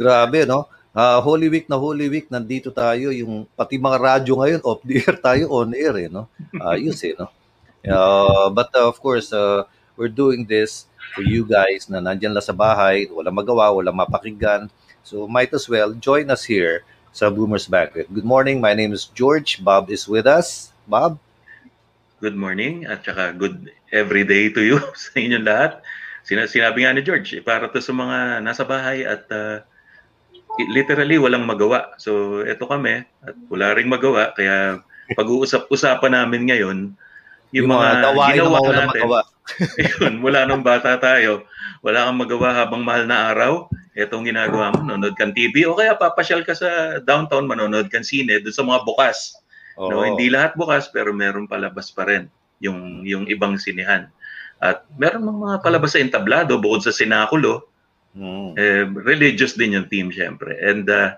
Grabe, no? Uh, Holy Week na Holy Week, nandito tayo. Yung pati mga radyo ngayon, off the air tayo, on air, eh, no? Ayos, eh, no? Uh, but uh, of course, uh, we're doing this for you guys na nandyan lang sa bahay, wala magawa, wala mapakinggan. So might as well join us here sa Boomers Banquet. Good morning, my name is George. Bob is with us. Bob? Good morning at saka good everyday to you sa inyong lahat. Sinabi nga ni George, eh, para to sa mga nasa bahay at uh, literally walang magawa. So ito kami at wala ring magawa kaya pag-uusap-usapan namin ngayon yung, yung mga, mga ginawa natin. Magawa. yun, mula nung bata tayo, wala kang magawa habang mahal na araw. Itong ginagawa mo, nanonood kang TV o kaya papasyal ka sa downtown, manonood kang sine doon sa mga bukas. Oh. No, hindi lahat bukas pero meron palabas pa rin yung yung ibang sinehan. At meron mga palabas sa entablado bukod sa sinakulo Mm. Eh, religious din yung team, syempre. And uh,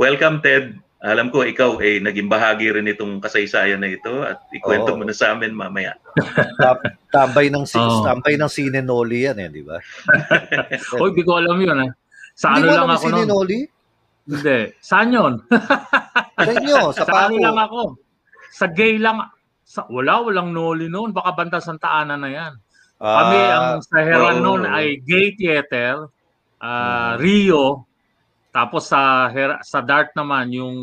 welcome, Ted. Alam ko, ikaw ay eh, naging bahagi rin itong kasaysayan na ito at ikwento oh. mo na sa amin mamaya. tambay ng oh. tambay ng sine Noli yan eh, di ba? Hoy, di ko alam yun eh. Sa ano lang ako noon? Noli? Hindi. Saan yun? sa inyo, sa, sa ano lang ako. Sa gay lang. Sa, wala, walang Noli noon. Baka Banta Santa Ana na yan. Ah, Kami, ang sa Heran oh. noon ay gay theater uh, Rio, tapos sa sa Dart naman yung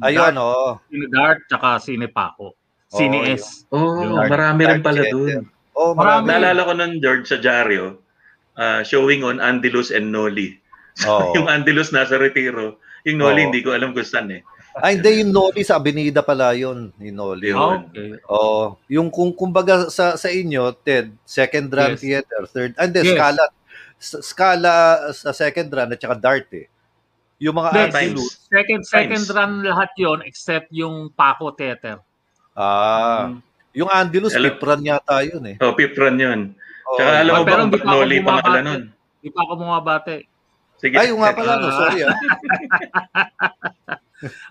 Ayun, Dart, oh. Sine Dart tsaka Sine Paco. Sine oh, S. Oh, marami rin pala doon. Oh, marami. Naalala ko nun, George, sa Jaryo, uh, showing on Andalus and Noli. Oh. yung Andalus nasa retiro. Yung Noli, oh. hindi ko alam kung saan eh. Ay, hindi, yung Noli sa Avenida pala yun. Yung Noli. Okay. Oh, yung kung kumbaga sa sa inyo, Ted, second run yes. theater, third, and then yes. Scala, Scala sa second run at saka Dart eh. Yung mga Andalus. Second, second times. run lahat yon except yung Paco Theater. Ah. Hmm. Yung Andalus, Hello. fifth run yata yun eh. Oh, fifth run yun. Oh, Tsaka alam mo ba kung Noli pangalan nun? Hindi pa ako bumabate. Sige. Ay, yung nga pala, no. Sorry ah.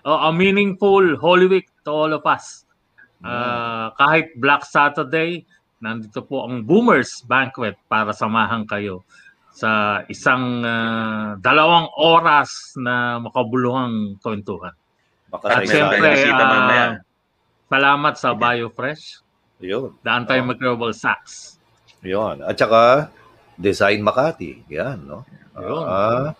oh, a meaningful Holy Week to all of us. Uh, kahit Black Saturday, nandito po ang Boomers Banquet para samahan kayo sa isang uh, dalawang oras na makabuluhang kwentuhan. Baka At siyempre, uh, salamat sa BioFresh. Yun. The antimicrobial oh. sacks. Yun. At saka, Design Makati. Yan, no? Yun. Uh,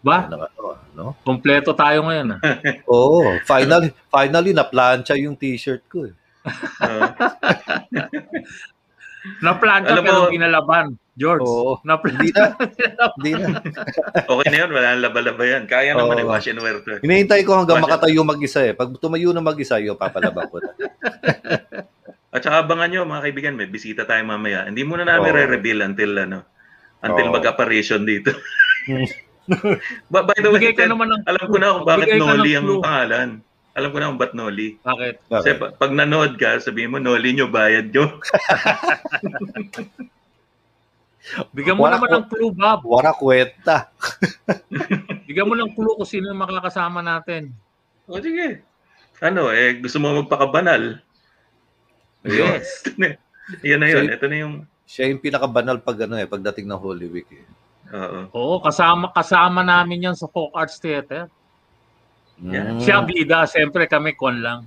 ba? Ano, no? Kompleto tayo ngayon. Ah. Oo. oh, finally, finally, na-plancha yung t-shirt ko. Eh. na-plancha pero mo, ginalaban. George, Oo. na Hindi na. Hindi na. okay na yun. Wala laba-laba yan. Kaya naman Oo. i-wash and wear to. Hinihintay ko hanggang makatayo mag-isa eh. Pag tumayo na mag-isa, yun, papalaba ko na. At saka abangan nyo, mga kaibigan, may bisita tayo mamaya. Hindi muna namin Oo. re-reveal until, ano, until Oo. mag-apparition dito. by, by the way, Ted, naman ng, alam ko na kung bakit Noli ang pangalan. Alam ko na kung ba't Noli. Bakit? Kasi pag, pag nanood ka, sabihin mo, Noli nyo, bayad nyo. Bigyan mo wala naman ng clue, Bob. Wala kwenta. Bigyan mo ng clue kung sino yung makakasama natin. O sige. Ano, eh, gusto mo magpakabanal? Yes. Yan na yun. Ito na yung... Siya yung pinakabanal pag ano eh, pagdating ng Holy Week eh. Oo. Oo, kasama kasama namin yan sa Folk Arts Theater. Mm. Siya bida, siyempre kami kon lang.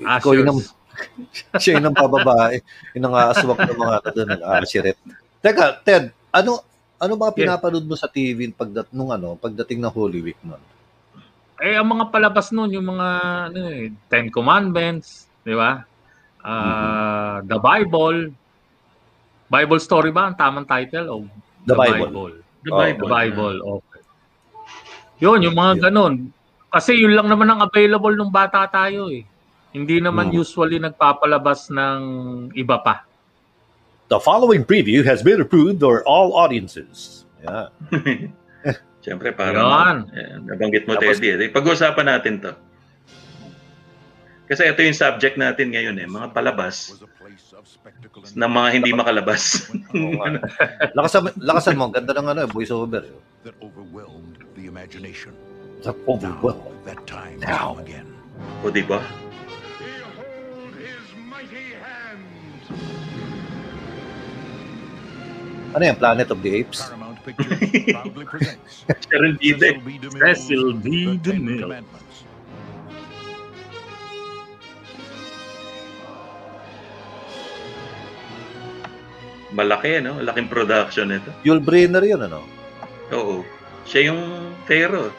Ikaw yung siya yung pababae. Yung nangaaswak ng mga doon, nag-aasiret. Teka, Ted, ano ano mga pinapanood mo sa TV pagdat nung ano, pagdating ng Holy Week noon? Eh ang mga palabas noon, yung mga ano eh, Ten Commandments, di ba? Uh, mm-hmm. The Bible. Bible story ba ang tamang title o The, The Bible. Bible. The oh, Bible. The Bible. Okay. Yun, yung mga yeah. ganun. Kasi yun lang naman ang available nung bata tayo eh. Hindi naman mm. usually nagpapalabas ng iba pa. The following preview has been approved for all audiences. Yeah. Siyempre, parang eh, nabanggit mo, Tapos, Teddy. Eh. Pag-usapan natin to. Kasi ito yung subject natin ngayon eh, mga palabas na mga hindi makalabas. lakasan, lakasan mo, ganda ng ano, voice over. That overwhelmed the imagination. That overwhelmed. Now, that time Now. again. O, di ba? Ano yan? Planet of the Apes? Sharon Bide. Cecil B. DeMille. Cecil B. The Ten DeMille. Commandments. Malaki, no? Malaking production ito. Yul Brynner yun, ano? Oo. Siya yung Pharaoh.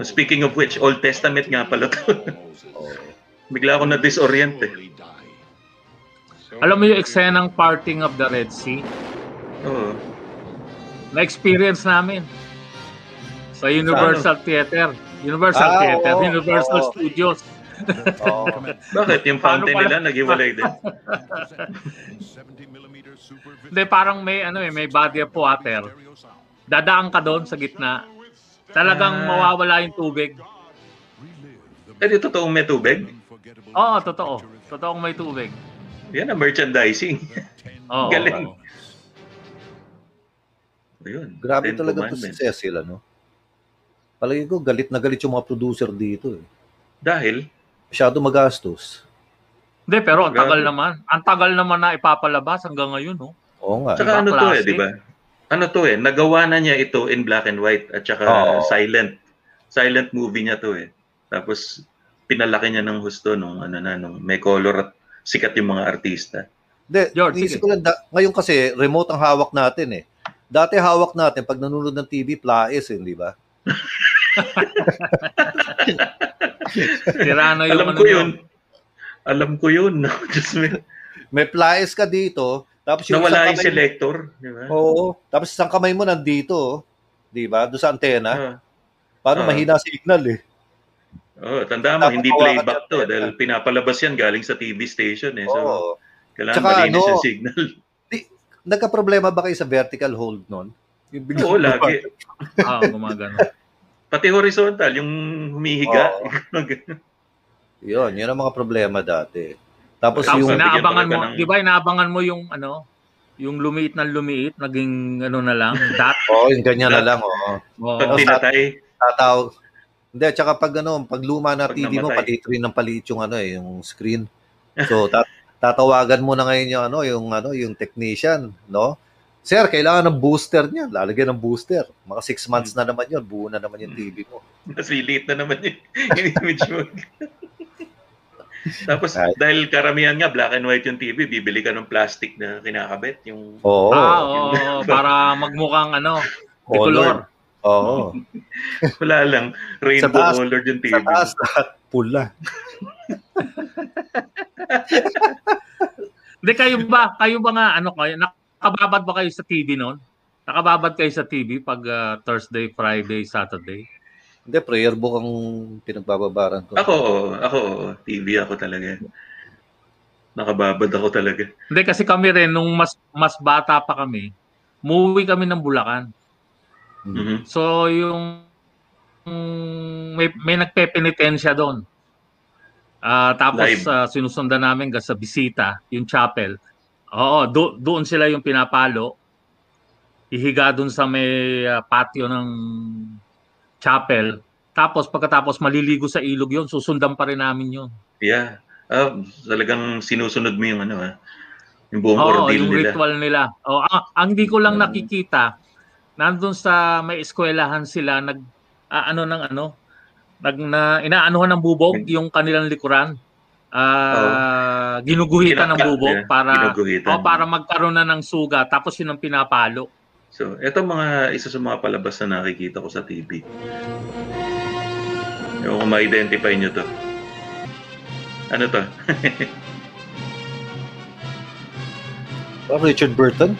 Speaking of which, Old Testament nga pala to. Bigla ako na-disorient eh. Alam mo yung eksenang parting of the Red Sea? Oo. Na-experience namin. Sa Universal Theater. Universal Ah, Theater, oo, Universal oo. Studios. Oo. Bakit? Yung fountain pala? nila naghiwalay din. 70mm super Hindi, parang may, ano eh, may body of water. Dadaan ka doon sa gitna. Talagang Ah. mawawala yung tubig. Eh, di totoong may tubig. Oo, totoo. Totoong may tubig. Yan ang merchandising. Oo. Galing. Ayun. Grabe Ten talaga to si Commandments. Cecil, ano? Palagi ko, galit na galit yung mga producer dito, eh. Dahil, Masyado magastos. Hindi, pero ang tagal Grabe. naman. Ang tagal naman na ipapalabas hanggang ngayon, no? Oo nga. Tsaka Iba ano to eh, klase. di ba? Ano to eh, nagawa na niya ito in black and white at saka Oo. silent. Silent movie niya to eh. Tapos pinalaki niya ng husto nung ano na nung may color at sikat yung mga artista. Hindi, George, sige. ko lang, da- ngayon kasi, remote ang hawak natin, eh. Dati hawak natin, pag nanonood ng TV, plaes, eh, di ba? Tira na yung Alam ano ko nyo. yun. Alam ko yun. No? Just may, May plaes ka dito, tapos yung nawala yung selector. Di ba? Oo. Tapos isang kamay mo nandito, oh. di ba? Doon sa antena. Ah. Paano Ah. mahina signal, eh. Oh, tanda mo, hindi playback to dahil pinapalabas yan galing sa TV station eh. So, kailangan Tsaka malinis ano, yung signal. Nagka-problema ba kayo sa vertical hold nun? Yung biglang- Oo, lagi. Ah, gumagano. Pati horizontal, yung humihiga. Yun, yun ang mga problema dati. Tapos Tapos yung... Inaabangan mo, ng- di ba inaabangan mo yung ano, yung lumiit na lumiit, naging ano na lang, dot. Oo, yung ganyan na lang, oo. Oo. Pag Tapos pinatay, Tataw. Hindi, tsaka pag ano, pag luma na Pag TV mo, namatay. paliit rin ng paliit yung ano eh, yung screen. So, tat- tatawagan mo na ngayon yung ano, yung ano, yung technician, no? Sir, kailangan ng booster niya. Lalagyan ng booster. Mga six months na naman yun. Buo na naman yung TV mo. mas lilit na naman yung, yung image mo. Tapos, Ay. dahil karamihan nga, black and white yung TV, bibili ka ng plastic na kinakabit. Yung, Oo. Ah, oo, para magmukhang ano, bicolor. Oo. wala lang, rainbow taas- colored yung TV. Sa taas pula. Hindi kayo ba, kayo ba nga ano kayo, nakababad ba kayo sa TV noon? Nakababad kayo sa TV pag ah, Thursday, Friday, Saturday? Hindi, prayer book ang pinagbababaran ko. Ako, ako, TV ako talaga. Nakababad ako talaga. Hindi kasi kami rin nung mas mas bata pa kami, muwi kami ng Bulacan. Mhm. So yung may may nagpepenitensya doon. Ah, tapos Live. ah, sinusundan namin sa bisita, yung chapel. Oo, do, doon sila yung pinapalo. Ihiga doon sa may ah, patio ng chapel. Tapos pagkatapos maliligo sa ilog yon, susundan pa rin namin yon. Yeah. Ah, talagang sinusunod mo yung ano ha. Yung buong Oo, ordeal yung nila. ritual nila. Oh, ang, ang di ko lang Mm. nakikita, nandun sa may eskwelahan sila nag ah, ano ng ano, nag na inaanuhan ng bubog yung kanilang likuran. Ah, ginuguhitan ng bubog nila. para oh, para magkaroon na ng suga tapos yun ang pinapalo. So, ito mga isa sa mga palabas na nakikita ko sa TV. Ewan kung ma-identify nyo to. Ano to? Ah, Richard Burton?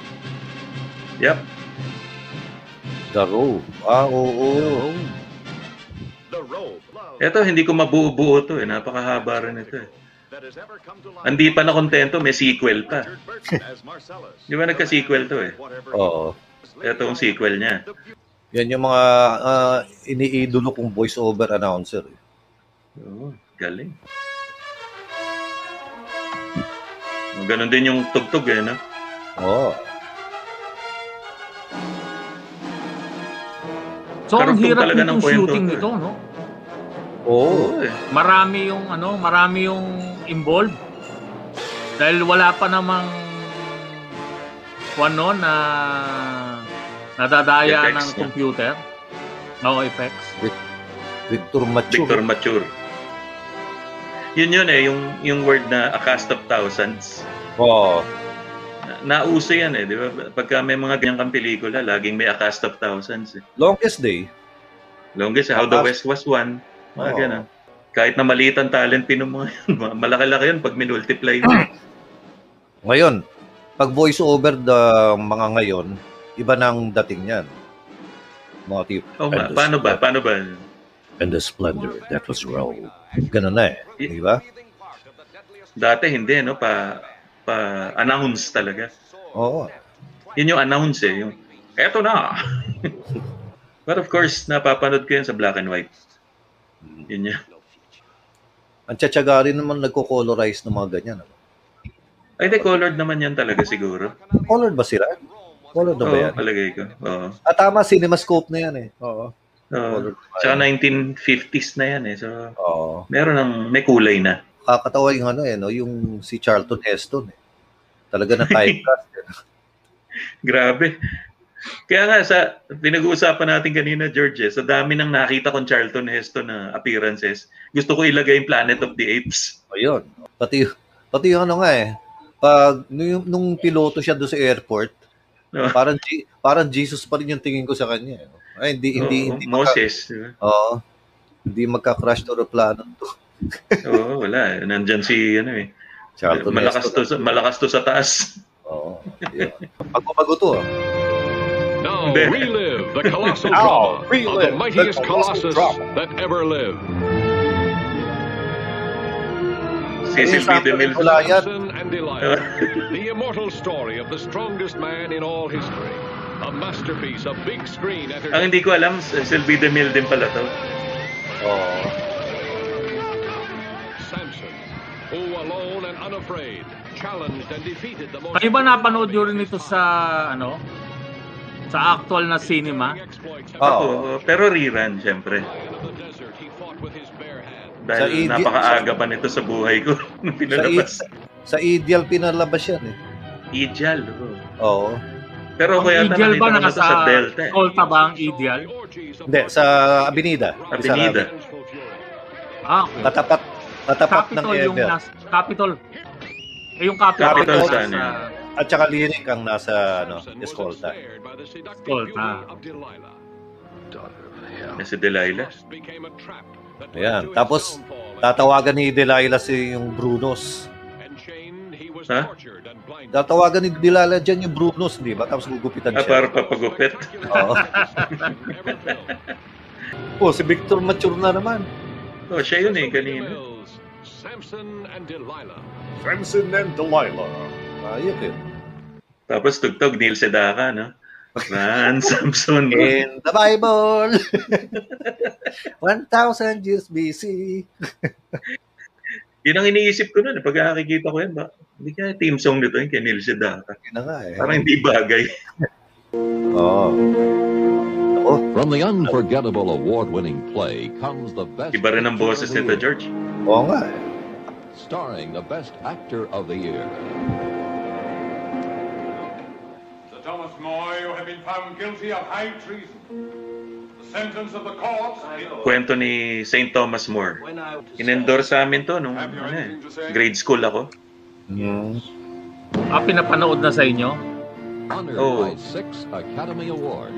Yep. The Robe. Ah, oo. The robe. Ito, hindi ko mabuo-buo to eh. Napakahaba rin ito eh. Hindi pa na kontento, may sequel pa. Richard Burton as Marcellus. Di ba nagka-sequel to eh? Oo. Ito ang sequel niya. Yan yung mga ah, iniidolo kong voice-over announcer. eh. Oo, galing. Ganon din yung tugtog eh, no? Oo. So ang hirap talaga ng shooting to, nito, no? Oo. eh. Marami yung ano, marami yung involved. Dahil wala pa namang ano na Nadadaya Effects, ng no? computer. No effects. Victor Mature. Victor Mature. Yun yun eh, yung, yung word na a cast of thousands. Oo. Na, nauso yan eh, di ba? Pagka may mga ganyang kang pelikula, laging may a cast of thousands eh. Longest Day. Longest, How the West Was Won. Mga Oo. ganun. Kahit na maliit ang talent pino mga yun, malaki-laki yun pag minultiply mo. Ngayon, pag voice over the mga ngayon, iba nang dating niyan. Tip. Oh, ma- paano ba? Paano ba? And the splendor that was Rome. Ganun na eh. Di ba? Dati hindi, no? Pa, pa announce talaga. Oo. Yun yung announce eh. Yung, eto na! But of course, napapanood ko yan sa black and white. Yun yun. Ang tsatsaga rin naman nagko-colorize ng mga ganyan. ano? Ay, di, colored naman yan talaga siguro. Colored ba sila? Colored na ba yan? palagay ko. Oo. Ah, tama, CinemaScope na yan eh. Oo. Oo. Tsaka yan. 1950s na yan eh. So, Oo. meron ng, may kulay na. Kakatawa yung ano eh, no? yung si Charlton Heston eh. Talaga na typecast. eh. Grabe. Kaya nga, sa pinag-uusapan natin kanina, George, eh, sa dami ng nakita kong Charlton Heston na appearances, gusto ko ilagay yung Planet of the Apes. Ayun. Pati, pati yung ano nga eh. Pag, nung, nung piloto siya doon sa airport, No? parang G- parang Jesus pa rin yung tingin ko sa kanya. eh. Ay, hindi, hindi, Oo, hindi, Moses. di ba? Oo. hindi magka-crash to aeroplano to. Oo, wala. Nandyan si, ano eh. Charlton malakas Heston. to, sa- malakas to sa taas. Oo. yun. Pagpapago to ah. Now relive the colossal drama of the mightiest the colossus drama. that ever lived. Cecil B. DeMille. And Delilah, the immortal story of the strongest man in all history. A masterpiece of big screen Ang entertainment. hindi ko alam, B. DeMille din pala to. Oo. Samson, who alone and unafraid challenged and defeated the most Kayo ba napanood nyo rin ito sa, ano, sa actual na cinema? Oo. Ako, pero rerun, syempre. Sa Dahil ED napakaaga pa nito sa buhay ko nung Sa, pinalabas. i- sa ideal pinalabas yan eh. Ideal. oo. Oo. Pero Ang kaya ideal ba ko na to nasa sa Delta. eh. Escolta ba ang ideal? Hindi, sa Avenida. Avenida. Ah, okay. Katapat, katapat ng Capitol yung Ever. nas Capitol. Eh, yung Capitol, Capitol nasa- saan yan? At saka Lyric ang nasa ano, Escolta. Escolta. Na si Delilah. Ayan. Tapos, Tatawagan ni Delilah si yung Brunos. Ha? Tatawagan ni Delilah dyan yung Brunos, di ba? Tapos gugupitan Ah, siya. para papagupit. Oo. Oh, si Victor mature na naman. Oh, siya yun eh, kanina. Samson and Delilah. Samson and Delilah. Ayok eh. Tapos tugtog, Neil Sedaka, no? Ran Samson. In the Bible, 1,000 years BC. Yun ang iniisip ko nun. eh, Pag nakikita ko yan, ba, hindi kaya team song nito yung kay Neil Sedaka. Yun na nga eh. Parang hindi bagay. Oo. Ako, From the unforgettable award-winning play comes the best Iba rin ang boses of the nito, George. oo nga eh. starring the best actor of the year. Sir Thomas More, you have been found guilty of high treason. Kwento ni St. Thomas More. In-endorse sa amin to nung ano, eh, grade school ako. Mm. Ah, pinapanood na sa inyo? Honored Oh. by six Academy Awards.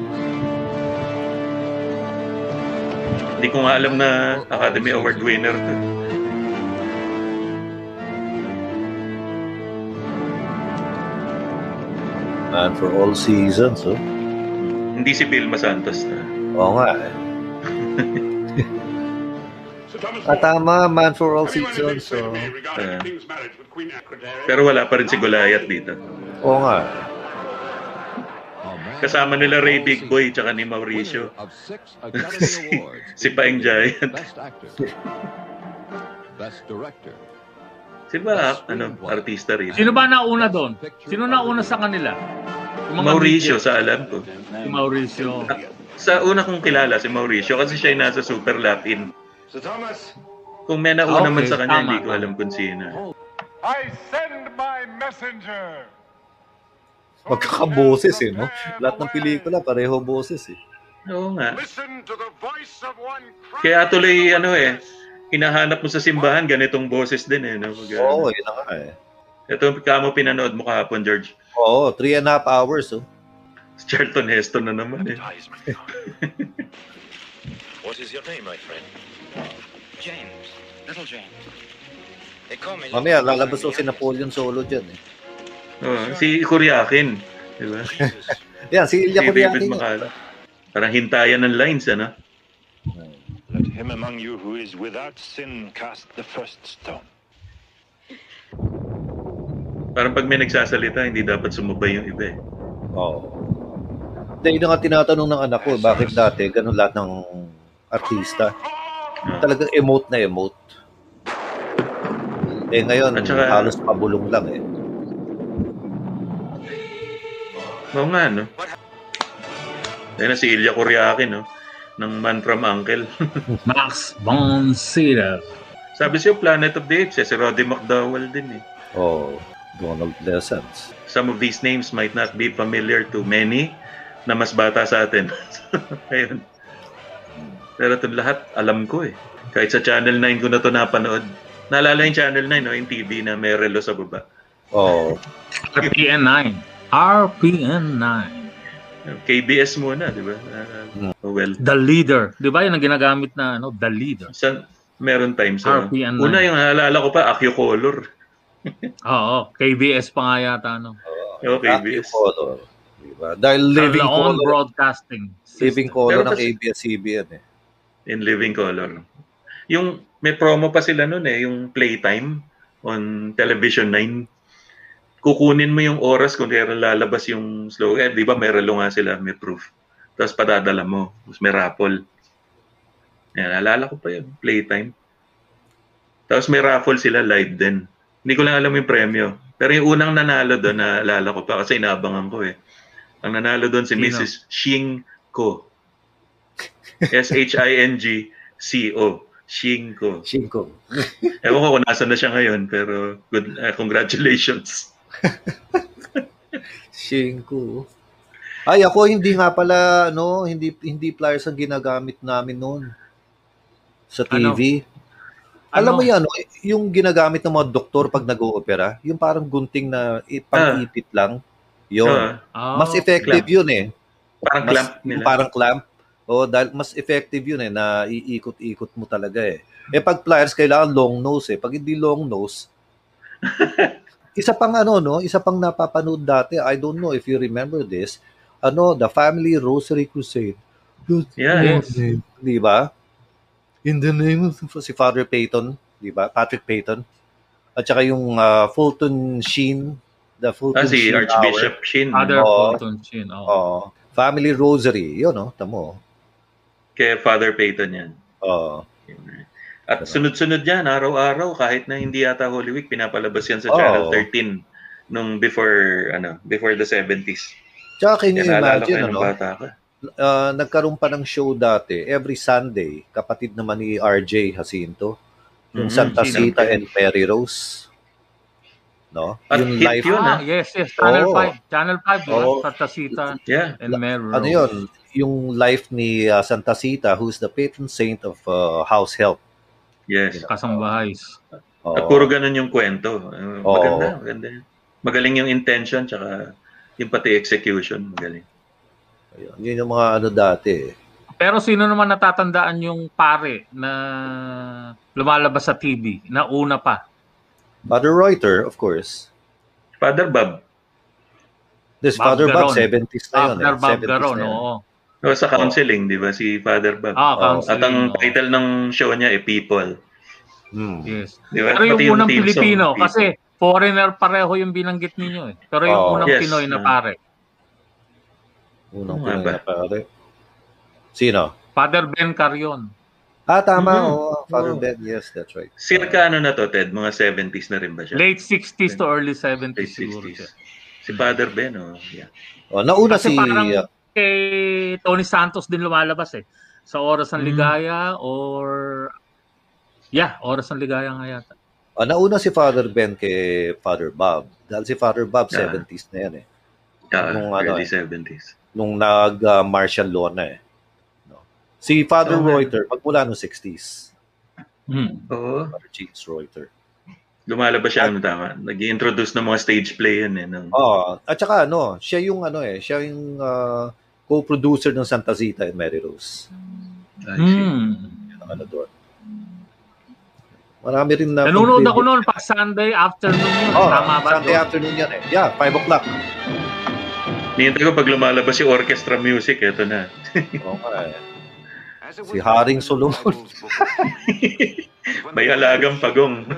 Hindi ko nga alam na Academy Award winner to. Man for all seasons, oh. Hindi si Vilma Santos na. Oo nga eh. Ah, tama, man for all seasons. So, Aphrodite? Pero wala pa rin si Goliath dito. oo nga. Kasama nila Ray Big Boy tsaka ni Mauricio. Awards. Si Paeng Giant. Best Actor. Best Director. Sino ba, ano, artista rin? Sino ba nauna doon? Sino nauna sa kanila? Yung mga Mauricio, media. sa alam ko. Si Mauricio. Sa una kong kilala, si Mauricio, kasi siya yung nasa Super Latin. Sir Thomas, Kung may nauna Okay, man sa kanya, tama, hindi ko tama. alam kung sino. I send my messenger. Magkakaboses eh, no? Lahat ng pelikula, pareho boses eh. Oo nga. Listen to the voice of one Kaya tuloy, ano eh, hinahanap mo sa simbahan, ganitong boses din eh. No? Pag, Oo, yun na nga eh. Ito, kamo pinanood mo kahapon, George. Oo, three and a half hours, oh. Si Charlton Heston na naman eh. What is your name, my friend? James. Little James. They call me Mamaya, lalabas ko si Napoleon Solo dyan eh. Oo, si Kuryakin. Di ba? Yan, si Si Ilya David. Macala. Parang hintayan ng lines, ano? Let him among you who is without sin cast the first stone. Parang pag may nagsasalita, hindi dapat sumubay yung iba eh. Oo. Hindi, yun nga tinatanong ng anak ko, bakit dati ganun lahat ng artista? Ah. Talagang emote na emote. Eh ngayon, At saka- halos pabulong lang eh. Oo nga, no? Ayun na si Ilya Kuryakin, no? Ng Man from Uncle. Max von Sydow. Sabi siya, Planet of the Apes, eh, si Roddy McDowell din eh. Oh, Donald Pleasance. Some of these names might not be familiar to many na mas bata sa atin. Ayun. Pero ito lahat, alam ko eh. Kahit sa Channel 9 ko na ito napanood. Naalala yung Channel 9, no? yung TV na may relo sa baba. Oh, RPN 9. RPN 9. KBS muna, di ba? Uh, well, The Leader. Di ba yun ang ginagamit na ano? The Leader. sa, meron times. ano? RPN Una 9. yung naalala ko pa, Accucolor. Oo. KBS pa nga yata. No? Yung Active KBS. Color. Diba? Dahil living color, Broadcasting. living System. color Pero ng ABS-CBN eh. In Living Color. Yung may promo pa sila noon eh, yung Playtime on Television 9. Kukunin mo yung oras kung kaya lalabas yung slogan. Eh, di ba may relo nga sila, may proof. Tapos padadala mo. Tapos may raffle. Yan, alala ko pa yun. Playtime. Tapos may raffle sila live din. Hindi ko lang alam yung premyo. Pero yung unang nanalo doon, naalala ko pa kasi inabangan ko eh. Ang nanalo doon si Sino? Mrs. Shing Ko. S-H-I-N-G-C-O. Shinko. Shinko. Ewan ko kung nasa na siya ngayon, pero good, eh, congratulations. Shinko. Ay, ako hindi nga pala, no, hindi hindi pliers ang ginagamit namin noon sa TV. Alam Ano? mo yan, no, yung ginagamit ng mga doktor pag nag-oopera, yung parang gunting na pang-ipit lang, yun. Ah, Oh, mas effective clamp. yun eh. parang Mas, clamp nila. parang clamp. O, dahil mas effective yun eh, na iikot-ikot mo talaga eh. Eh pag pliers, kailangan long nose eh. Pag hindi long nose, isa pang ano, no? Isa pang napapanood dati, I don't know if you remember this, ano, the Family Rosary Crusade. Yeah. Yes. Di ba? In the name of si Father Peyton, di ba? Patrick Peyton. At saka yung ah, Fulton Sheen, the Fulton Ah, si Sheen Archbishop Shin. Other Oo. Fulton Chin. Oh. Oo. Family Rosary, yun, no? Tamo. Kay Father Peyton yan. Oo. At sunod-sunod yan, araw-araw, kahit na hindi yata Holy Week, pinapalabas yan sa Oo. Channel 13 nung before, ano, before the 70s. Tsaka can you imagine, ano? bata ka. ah, nagkaroon pa ng show dati, every Sunday, kapatid naman ni RJ Jacinto, yung Mhm, Santa sino? Cita and Mary Rose. No? At yung hit live, yun, ah, ah. yes, yes. Channel Oo. 5. Channel 5, di ba? Oo. Santa Cita Yeah. and Melrose. ano yun, yung life ni ah, Santa Cita, who's the patron saint of ah, house help. Yes. Kasambahay. Oo. At puro ganun yung kwento. Uh, maganda, maganda. yan. Magaling yung intention, tsaka yung pati execution, magaling. Ayun, yun yung mga ano dati. eh. Pero sino naman natatandaan yung pare na lumalabas sa TV na una pa? Father Reuter, of course. Father Bob, This Bob Father Bob, Garon. 70s na yun. Eh. Bob 70s Garon, oo. oh, sa counseling, di ba? Si Father Bob. Ah, counseling. At ang oo. title ng show niya ay People. Hmm. Yes. Di ba? Pero yung Pati unang song, Pilipino, People. kasi foreigner pareho yung binanggit ninyo eh. Pero yung Oo. unang Yes. Pinoy na Ah. pare, Unang nga Pinoy ba? na pare. Sino? Father Ben Carion. Ah, tama. Mhm. oo. Father Oo. Ben, yes, that's right. Circa ano na to, Ted? Mga 70s na rin ba siya? Late 60s to early 70s Late siguro siya. 60s. Si Father Ben, oh. Yeah. Oh, nauna Kasi si... parang ah, kay Tony Santos din lumalabas eh. Sa Oras ng Mm. Ligaya or... Yeah, Oras ng Ligaya nga yata. ah, nauna si Father Ben kay Father Bob. Dahil si Father Bob, Ah. 70s na yan eh. Ah, Nung ano early eh. 70s. nung nag-martial law na eh. No? Si Father Oo nga. Reuter, magmula noong 60s. Hmm. Oo. Father James Reuter. Lumalabas siya, ano tama. Nag-introduce ng mga stage play yan eh. Ng, Oh, at saka ano, siya yung ano eh, siya yung ah, co-producer ng Santa Zita and Mary Rose. Hmm. Yung ano doon. Marami rin na Nanonood ako noon pag Sunday afternoon yun. Oh, Tama ba? Sunday doon? afternoon yan eh. Yeah, 5 o'clock. Nihintay ko pag lumalabas yung orchestra music, eto na. Oo nga eh. Si Haring Solomon. May alagang pagong.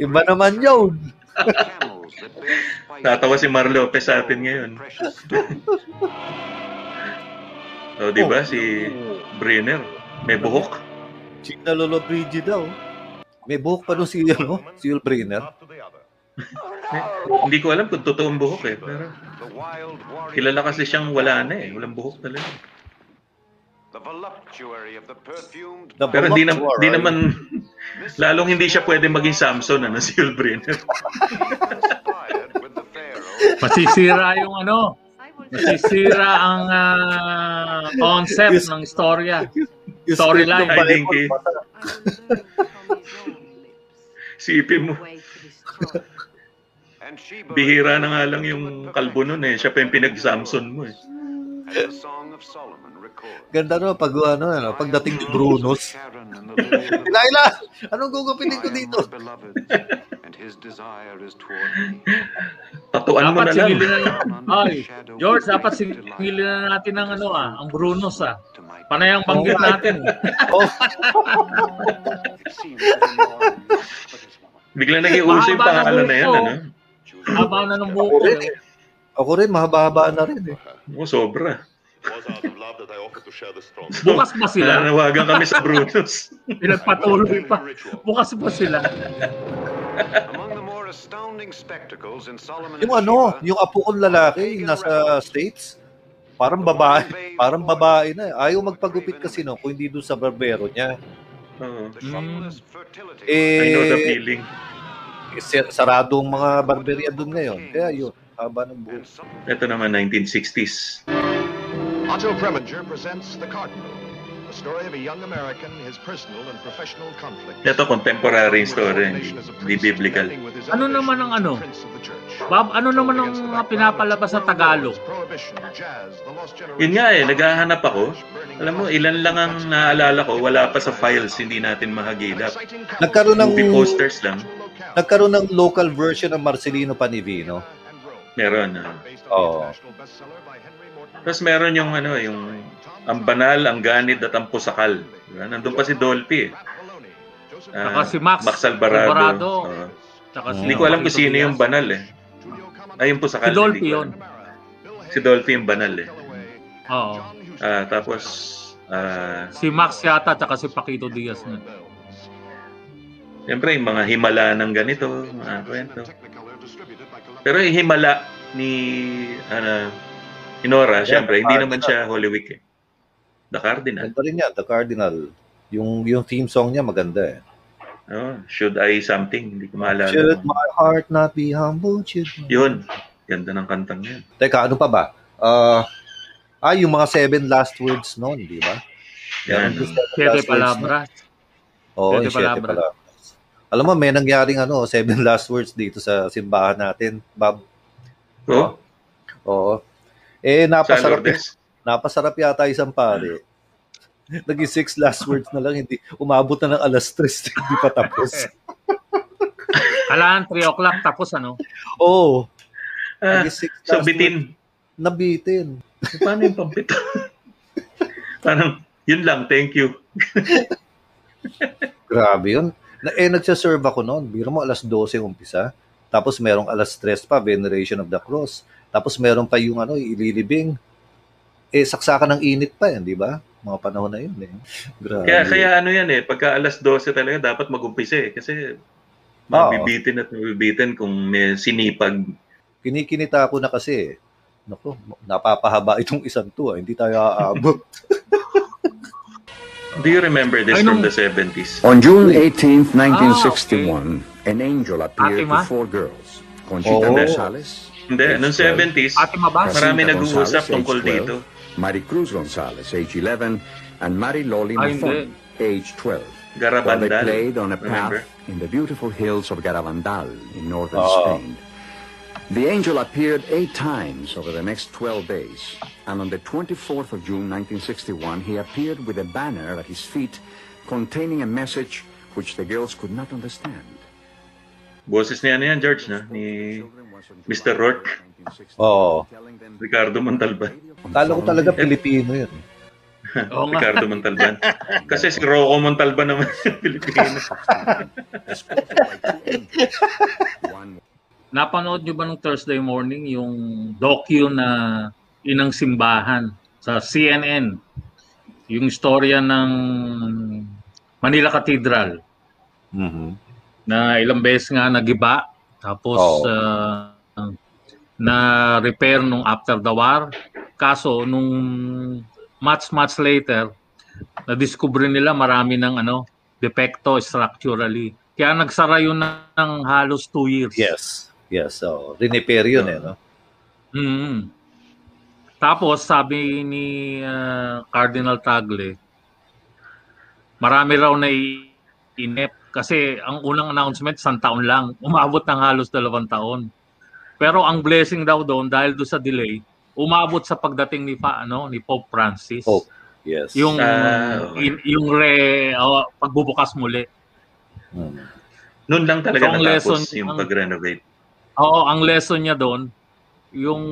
Iba naman yun. Tatawa si Mar Lopez sa atin ngayon. O, di ba? Si Brenner. May buhok. China Lolo Brigida oh. May buhok pa doon si, ano, si. Eh, hindi ko alam kung totoong buhok eh. Pero kilala kasi siyang wala na eh. Walang buhok talaga. The Pero hindi, na, hindi naman, lalong hindi siya pwede maging Samson, ano, si Yul Brenner. Masisira yung ano. Masisira ang ah, concept ng istorya. Yung Storyline. I think eh. Sipin mo, bihira na nga lang yung kalbo nun eh. Siya pa yung pinag-Samson mo eh. Ganda no, pag ano, ano, pagdating ni Brunos. Laila, anong gugupitin ko dito? Tatuan mo Dapat na lang. Ay, George, dapat singilin na natin ng ano ah, ang Brunos ah. Panay ang banggit nga. natin. Oh, Bigla naging uso yung pangalan na yan, ano? Haba na ng ako buko. rin eh. Ako rin, mahaba-haba na rin eh. Oo, sobra. Bukas ba sila? Nanawagan kami sa Brunos. Pinagpatuloy pa. Bukas ba sila? Yung ano, yung apo kong lalaki, yung nasa States, parang babae, parang babae na. eh. Ayaw magpagupit kasi no, kung hindi doon sa barbero niya. Oo. Hmm. Eh, I know the feeling. Sar- sarado ang mga barberia doon ngayon. Kaya yun, haba ng buhok. Ito naman, 1960s. Otto Preminger presents The Cardinal, a story of a young American, his personal and professional conflict. Ito, contemporary story. Hindi biblical. Ano naman ang ano? Bob, ano naman ang mga pinapalabas sa Tagalog? Yun nga eh, naghahanap ako. Alam mo, ilan lang ang naalala ko, wala pa sa files, hindi natin mahagilap. Nagkaroon ng Movie posters lang. Nagkaroon ng local version ng Marcelino Panivino. Meron. ah. Oo. Tapos meron yung ano, yung ang banal, ang ganid at ang pusakal. Diba? Nandun pa si Dolphy eh. Ah, Saka si Max Alvarado. Alvarado. Oo. Tsaka si Hindi ko alam kung sino yung banal eh. Ay, yung pusakal. Si Dolphy yun. Si Dolphy yung banal eh. Oo. Ah, tapos, ah, Si Max yata tsaka si Paquito Diaz na. Siyempre, yung mga himala ng ganito, mga kwento. Pero yung himala ni ano, ni Nora, Yeah, siyempre, hindi Cardinal. naman siya Holy Week eh. The Cardinal. Ganda rin yan, The Cardinal. Yung yung theme song niya maganda eh. Oh, should I something? Hindi ko maalala. Should my heart not be humble? Should my- Yun. Ganda ng kantang yun. Teka, ano pa ba? Ah, ah, yung mga seven last words noon, di ba? Yan. Words palabras. Oo, yung siete palabras. Alam mo, may nangyaring ano, seven last words dito sa simbahan natin, Bob. Oh, Oo. Eh, napasarap, napasarap yata isang pare. Naging six last words na lang, hindi, umabot na ng alas tres, hindi pa tapos. Kailangan 3 o'clock tapos ano? Oo. Naging six so bitin. words. Nabitin. Paano yung pampito? Parang, yun lang, thank you. Grabe yun. Na, eh, nagsaserve ako noon. Biro mo, alas 12 umpisa. Tapos merong alas 3 pa, Veneration of the Cross. Tapos meron pa yung ano, ililibing. Eh, saksakan ng init pa yan, di ba? Mga panahon na yun eh. Grabe. Kaya, kaya ano yan eh, pagka alas 12 talaga, dapat mag-umpisa eh. Kasi, mabibitin at mabibitin kung may sinipag. Kinikinita ko na kasi. Naku, napapahaba itong isang to. ah. Hindi tayo aabot. Do you remember this Ay, from nung- the 70s? On June 18, 1961, an angel appeared Fatima? to four girls. Conchita Oo. Gonzalez. Hindi, age noong 12. 70s, Fatima Bas. marami nag-uusap tungkol age 12. dito. Maricruz Gonzalez, age 11, and Mary Loli Mafon, age 12. While they Garabandal. played on a Remember? path in the beautiful hills of Garabandal in northern Oo. Spain. The angel appeared eight times over the next 12 days, and on the 24th of June 1961, he appeared with a banner at his feet containing a message which the girls could not understand. Boses niya ano yan, George, na? Ni Mr. Rourke. Oo. Ricardo Montalban. Kala ko talaga Pilipino yun. Oo nga. Ricardo Montalban. Kasi si Rocco Montalban naman yung Pilipino. Napanood nyo ba nung Thursday morning yung docu na Inang Simbahan sa CNN? Yung istorya ng Manila Cathedral Mhm. na ilang beses nga nagiba tapos Oo. ah, na repair nung after the war. Kaso nung much much later na discover nila marami ng ano depekto structurally. Kaya nagsara yun ng halos two years. Yes. Yes. So, rinipair yun eh, no? Mm. Tapos sabi ni ah, Cardinal Tagle, marami raw na inep kasi ang unang announcement isang taon lang, umabot ng halos dalawang taon. Pero ang blessing daw doon dahil do sa delay, umabot sa pagdating ni pa ano ni Pope Francis. Pope. Yes. Yung Ah, okay. in- yung re oh, pagbubukas muli. Mhm. Noon lang talaga So, natapos lesson- yung pag-renovate. Oo, ang lesson niya doon, yung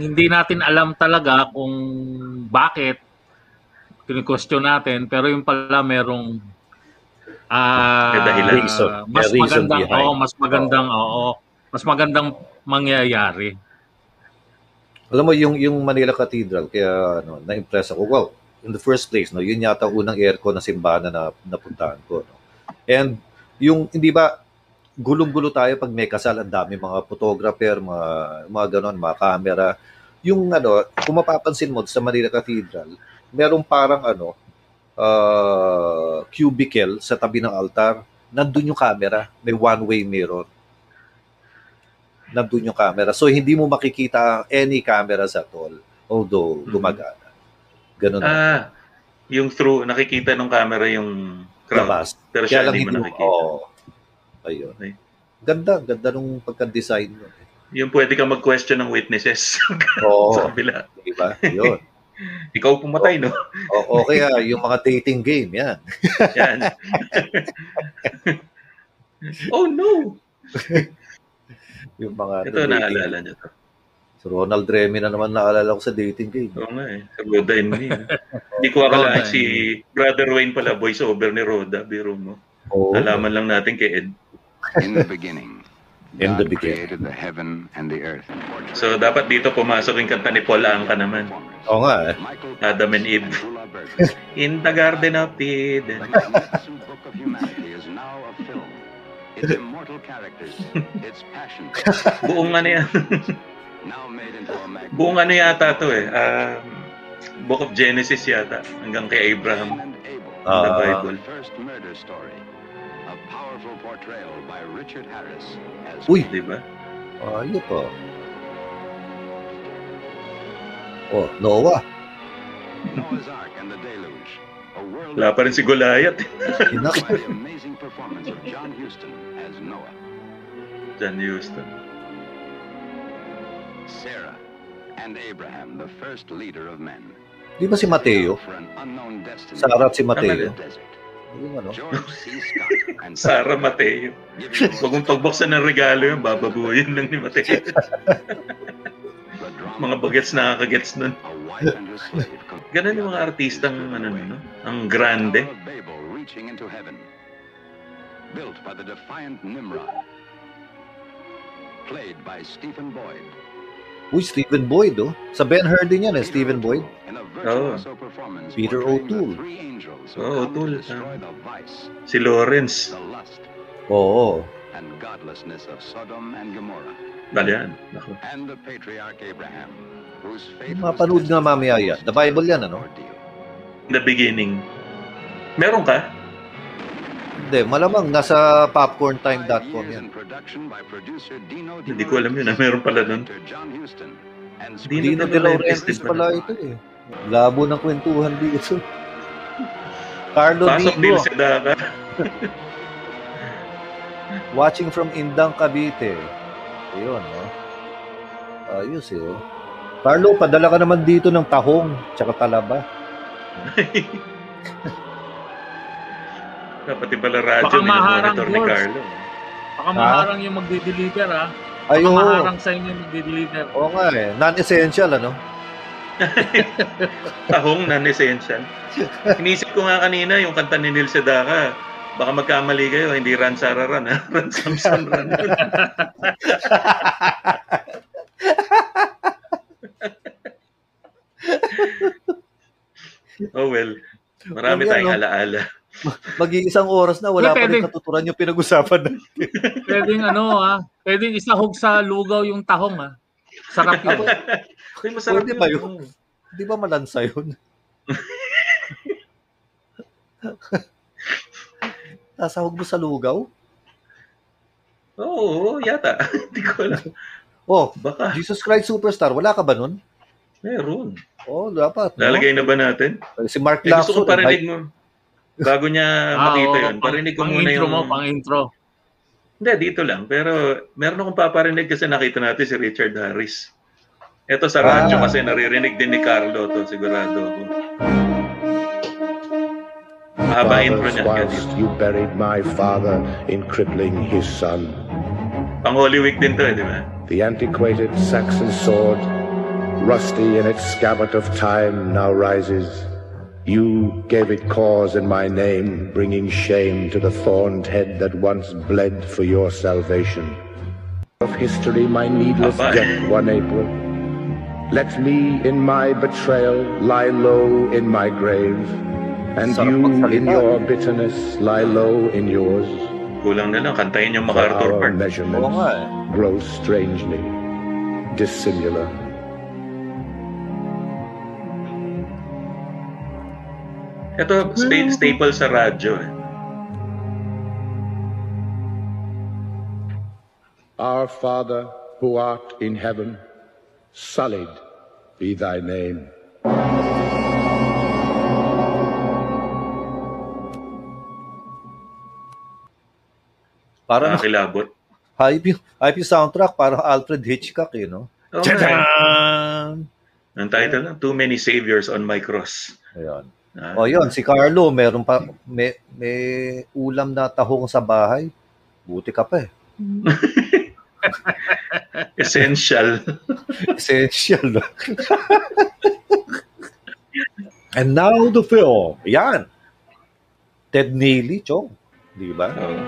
hindi natin alam talaga kung bakit kini-question natin, pero yung pala merong ah May dahilan. Reason. mas magandang oo, mas magandang oo, mas magandang mangyayari. Alam mo yung yung Manila Cathedral kaya ano na-impress ako. Well, in the first place, no, yun yata ang unang aircon na simbahan na napuntahan ko, no. And yung hindi ba gulong-gulo tayo pag may kasal, ang dami mga photographer, mga mga ganon, mga camera. Yung ano, kung mapapansin mo sa Manila Cathedral, merong parang ano uh, cubicle sa tabi ng altar. Nandun yung camera, may one-way mirror nandun yung camera. So, hindi mo makikita any cameras at all. Although, Mhm. gumagana. Ganun na. Ah, yung through, nakikita ng camera yung crowd. Labas. Pero Kaya siya lang hindi mo nakikita. oo. Ayun. Okay. Ganda, ganda nung pagka-design mo. Yung pwede ka mag-question ng witnesses Oo. sa kabila. Diba? Yun. Ikaw pumatay, no? O, okay ah, yung mga dating game, yan. Yan. oh, no! Yung mga Ito, dating naalala niyo to. Si Ronald Remy na naman naalala ko sa dating game. Oo nga eh. Sa Roda and Me. eh. Hindi ko Roda si Brother Wayne pala, voice over ni Roda. Biro mo. Oo. Nalaman lang natin kay Ed. In the beginning, In the God beginning. created the heaven and the earth. So, dapat dito pumasok yung kanta ni Paul Anka naman. Oo nga eh. Michael Adam and Eve. In the Garden of The Eden. magnificent book of humanity is now a film. Its immortal characters, its passion, Buong ano yan. now made into a magnificent Buong ano yata to eh. Um, Book of Genesis yata. Hanggang kay Abraham. and Abel. in the Ah. Bible. The first murder story. Richard Harris as Uy! Di ba? Ayun po. Oh, Noah. Noah's Ark and the Deluge. A world Wala pa rin si Goliath. Inak. by the amazing performance of John Huston as Noah. John Houston. Sarah and Abraham, the first leader of men. Di ba si Mateo? Sarah at si Mateo. Yung ano? George C. Scott and Sara Mateo. mong pagbuksan ng regalo yun, bababuhin lang ni Mateo. mga bagets nakakagets nun. a wife and her slave com- Ganun yung mga artistang ano, no? Ang grande. Built by the defiant Nimrod. Played by Stephen Boyd. Uy, Stephen Boyd, oh. Sa Ben Hur din yan, eh, Stephen Boyd. Performance Peter O'Toole. Oh, O'Toole, vice, Si Lawrence. Oo. and godlessness of Sodom and Gomorrah. Balyan. Ako. And the patriarch Abraham, whose faith was Mapanood nga mamaya yan. The Bible yan, ano? The beginning. Meron ka? Hindi, malamang nasa popcorntime.com yan. Hindi ko alam yun na meron pala nun. Dino De Laurentiis pala ito eh. Labo ng kwentuhan dito. Carlo Pasok din Digo. sa Daca. Watching from Indang, Cavite. Ayun, no? Ayos eh, oh. Carlo, padala ka naman dito ng tahong, tsaka talaba. Pati pala radyo, minomonitor ni. Carlo. Baka maharang yung magdi-deliver ha. Baka Ayun. maharang sa inyo yung magdi-deliver. Oo nga eh. Non-essential, ano? Tahong non-essential. Inisip ko nga kanina yung kanta ni Neil Sedaka. Baka magkamali kayo, hindi Ran Sararan, ha? Ran Samson Ran. oh well, marami tayong ano, alaala. Mag-iisang oras na, wala Hindi, pa rin pwede. katuturan yung pinag-usapan natin. Pwedeng ano ha. Pwedeng isahog sa lugaw yung tahong ha. Sarap yun. Uy, masarap Pwede ba yun. yun? Di ba malansa yun? Nasahog mo sa lugaw? Oo, yata. Hindi ko alam. Oh, Baka. Jesus Christ Superstar, wala ka ba nun? Meron. Oh, dapat. no? Lalagay na ba natin? Si Mark Eh, gusto ko Lacson. parinig mo. Bago niya Ah, makita oo, yun, parinig ko pang muna intro yung... mo, pang intro. Hindi, dito lang. Pero meron akong paparinig kasi nakita natin si Richard Harris. Ito sa radyo Ah. kasi naririnig din ni Carlo to sigurado ako. Mahaba intro niya. whilst you buried my father in crippling his son. Pang Holy Week din to, eh, di ba? The antiquated Saxon sword, rusty in its scabbard of time, now rises. You gave it cause in my name, bringing shame to the thorned head that once bled for your salvation. Of history, my needless Bye-bye. death one April. Let me in my betrayal lie low in my grave, and Sarap you in magsalita. your bitterness lie low in yours. Kulang na lang, kantayin yung For MacArthur our part. measurements Oo nga eh. grow strangely dissimilar. Ito, sta- staple sa radyo eh. Our Father, who art in heaven, sullied be thy name. Parang Nakakilabot. hype yung, hype yung soundtrack, parang Alfred Hitchcock, eh, no? Oo nga eh. Ang title lang, Too Many Saviors on My Cross. Ayun. Ah, O yun, si Carlo, meron pa, may, may ulam na tahong sa bahay. Buti ka pa eh. Essential. Essential. And now the film. Yan. Ted Neely, Chong. Di ba? Oo.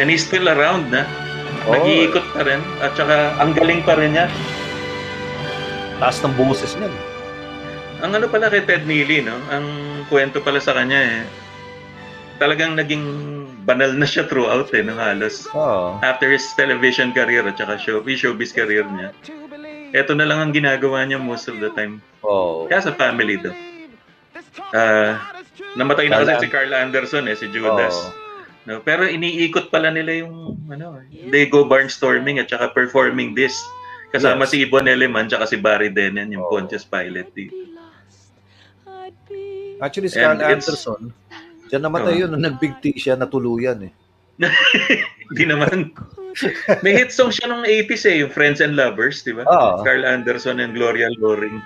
And he's still around na. Oo. Nag-iikot pa rin. At saka, ang galing pa rin niya. Taas ng boses niya. Ang ano pala kay Ted Neely, no? Ang kwento pala sa kanya eh, talagang naging banal na siya throughout eh, no, halos. Oo. After his television career at saka show, showbiz career niya. Ito na lang ang ginagawa niya most of the time. Oh. Kaya sa family do. Ah, namatay na kasi si Carl Anderson eh, si Judas. Oo. No, pero iniikot pala nila yung ano, they go barnstorming at saka performing this. Kasama Yes. si Ibon Eleman at si Barry Denen, yung Oo. Pontius Pilate dito. Actually, si And Anderson, dyan namatay Oo. yun, nung nag-big T siya, natuluyan eh. Hindi naman. May hit song siya nung 80s eh, yung Friends and Lovers, di ba? Oo. Carl Anderson and Gloria Loring.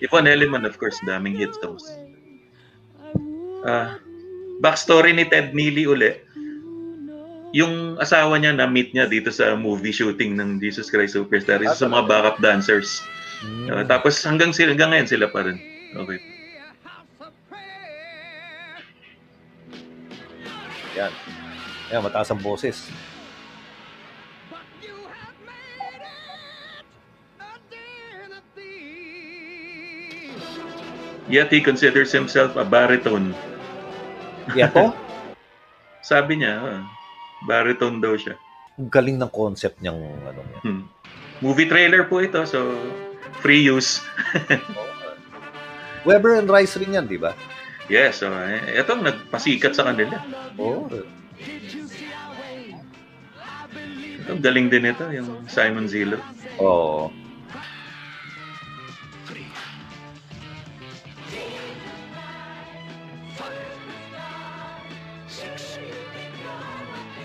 Yvonne Elliman, of course, daming hit songs. Ah, backstory ni Ted Neely uli. Yung asawa niya na-meet niya dito sa movie shooting ng Jesus Christ Superstar. Isa sa mga backup dancers. Ah, tapos hanggang sila hanggang ngayon sila pa rin. Okay. Yan. Yan, mataas ang boses. Yet he considers himself a baritone. Yato? Sabi niya, ah, baritone daw siya. Galing ng concept niyang ano. Hmm. Movie trailer po ito, so free use. Weber and Rice rin yan, di ba? Yes, so, eh, ito ang nagpasikat sa kanila. Oo. Ito, ang galing din ito, yung Simon Zillow. Oo.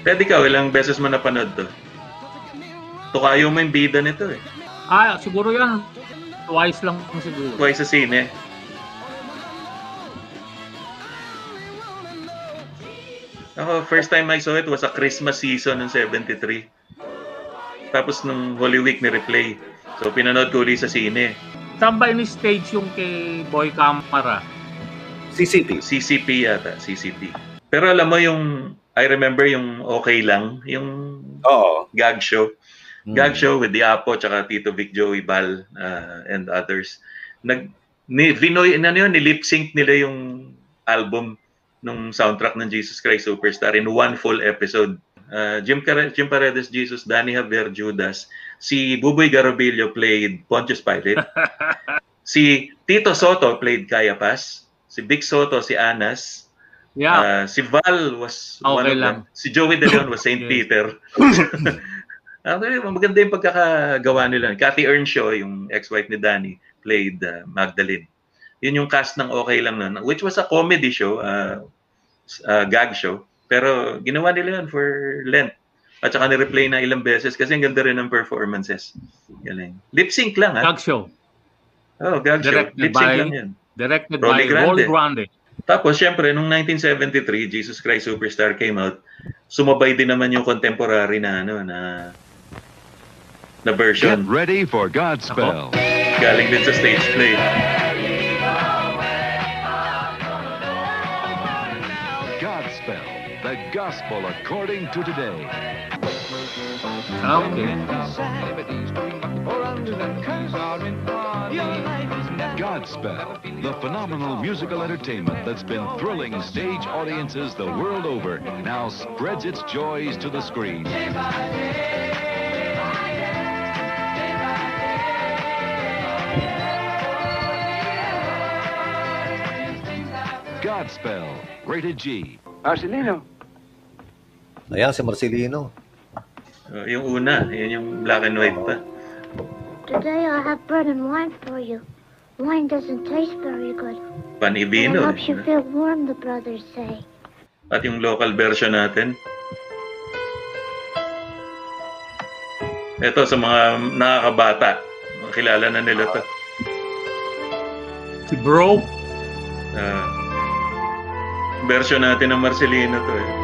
Ted, ikaw, ilang beses mo napanood to? Tukayo mo yung bida nito eh. Ah, siguro yan. Twice lang siguro. Twice sa sine. Ako, first time I saw it was a Christmas season ng 73. Tapos nung Holy Week ni replay. So pinanood ko ulit sa sine. Saan ba ni stage yung kay Boy Camara? CCP. CCP yata, CCP. Pero alam mo yung, I remember yung okay lang, yung Oo. gag show. Mm. Gag show with the Apo, tsaka Tito Vic Joey Bal, uh, and others. Nag, ni, vinoy, ano yun, ni-lip sync nila yung album nung soundtrack ng Jesus Christ Superstar in one full episode. Uh, Jim, Car- Jim Paredes, Jesus, Danny Javier, Judas. Si Buboy Garobillo played Pontius Pilate. si Tito Soto played Caiaphas. Si Big Soto, si Anas. Yeah. Uh, si Val was one Okay of lang. them. Si Joey De Leon was Saint. Peter. Actually, maganda yung pagkakagawa nila. Cathy Earnshaw, yung ex-wife ni Danny, played uh, Magdalene. Yun yung cast ng okay lang nun, which was a comedy show, uh, uh, gag show. Pero ginawa nila yun for Lent. At saka ni-replay na ilang beses kasi ang ganda rin ng performances. Galing. Lip sync lang, ha? Gag show. Oh, gag show. Directed Lip sync by- lang yan. Directed Rolly by Grande. Rolly Grande. Tapos, syempre, nung 1973, Jesus Christ Superstar came out, sumabay din naman yung contemporary na, ano, na, na Get version. ready for Godspell. Galing din sa stage play. The gospel according to today. Okay. Godspell, the phenomenal musical entertainment that's been thrilling stage audiences the world over, now spreads its joys to the screen. Godspell, rated G. Marcelino. Ayan, si Marcelino. Uh, yung una, yun yung black and white pa. Today I'll have bread and wine for you. Wine doesn't taste very good. But it Panibino. helps you feel warm, the brothers say. At yung local version natin. Ito sa mga nakakabata. Kilala na nila to. Si Bro. Ah, version natin ng Marcelino to eh.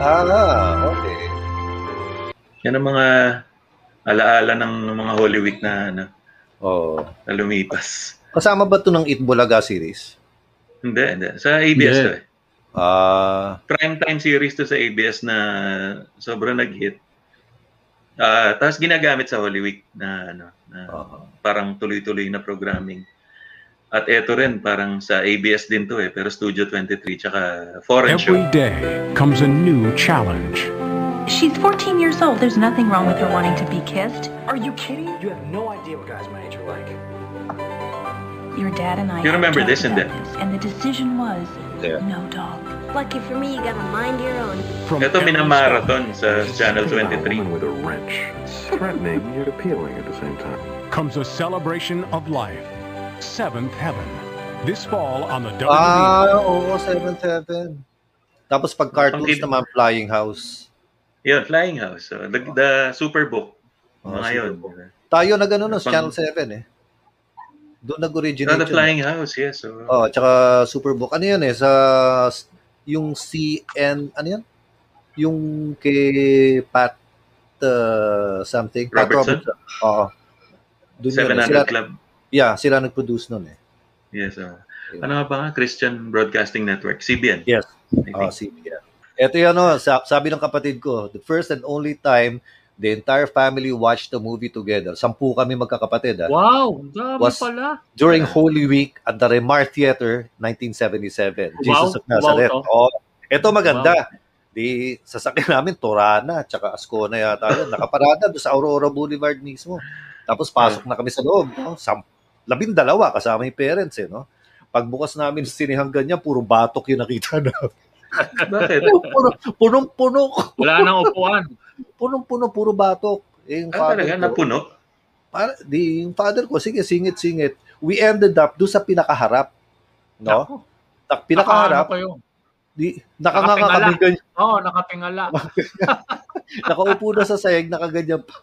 Ah, okay. Yan ang mga alaala ng, ng mga Holy Week na ano, Oo. na lumipas. Kasama ba ito ng Itbulaga series? Hindi, hindi. Sa ABS to eh. Ah, Prime time series to sa ABS na sobrang nag-hit. Ah, tapos ginagamit sa Holy Week na ano, na parang tuloy-tuloy na programming. At eto rin, parang sa ABS din to eh, pero Studio 23, tsaka foreign show. Every day comes a new challenge. She's 14 years old. There's nothing wrong with her wanting to be kissed. Are you kidding? You have no idea what guys my age are like. Your dad and I You have remember this, and that. this, and the decision was Yeah. no dog. Lucky for me, you got a mind your own. Ito minamarathon sa Channel 23. with a wrench. Threatening yet appealing at the same time. Comes a celebration of life. Seventh Heaven. This fall on the WWE. ah oo, 7-7. Tapos pag cartoons naman, Flying House. Yun, Flying House. So, the, the Superbook. Oh, Mga yun. Tayo na gano'n no, Channel 7 eh. Doon nag-originate Oh, the yun. Flying House, yes. So, Oh, tsaka Superbook. Ano yun eh, sa yung CN, ano yun? Yung kay Pat uh, something. Pat Robertson? Robertson. Oo. Doon yun. eh. 700 Sila, Club. Yeah, sila nag-produce nun eh. Yes. oh. ano nga ba nga? Christian Broadcasting Network. CBN. Yes. Oh, CBN. Ito yun, no, sa- sabi ng kapatid ko, the first and only time the entire family watched the movie together. Sampu kami magkakapatid. ah. Wow, dami Was pala. during Holy Week at the Remar Theater, 1977. Jesus Wow, of Nazareth. wow to. oh, ito maganda. Di sasakyan namin Torana tsaka Ascona yata yun. Nakaparada doon sa Aurora Boulevard mismo. Tapos pasok na kami sa loob. No? Sam, labindalawa kasama yung parents eh. No? Pagbukas namin sinihan ganyan, puro batok yung nakita namin. Bakit? puno, punong-puno. Wala nang upuan. Punong-puno, puro batok. Eh, yung Ah, talaga? ko- Napuno? para, di, yung father ko, sige, singit-singit. We ended up doon sa pinakaharap. No? Tak, pinakaharap. Kayo? Di, nakanganga kami ganyan. Oo, oh, nakapingala. Nakaupo na sa sayag, nakaganyan pa.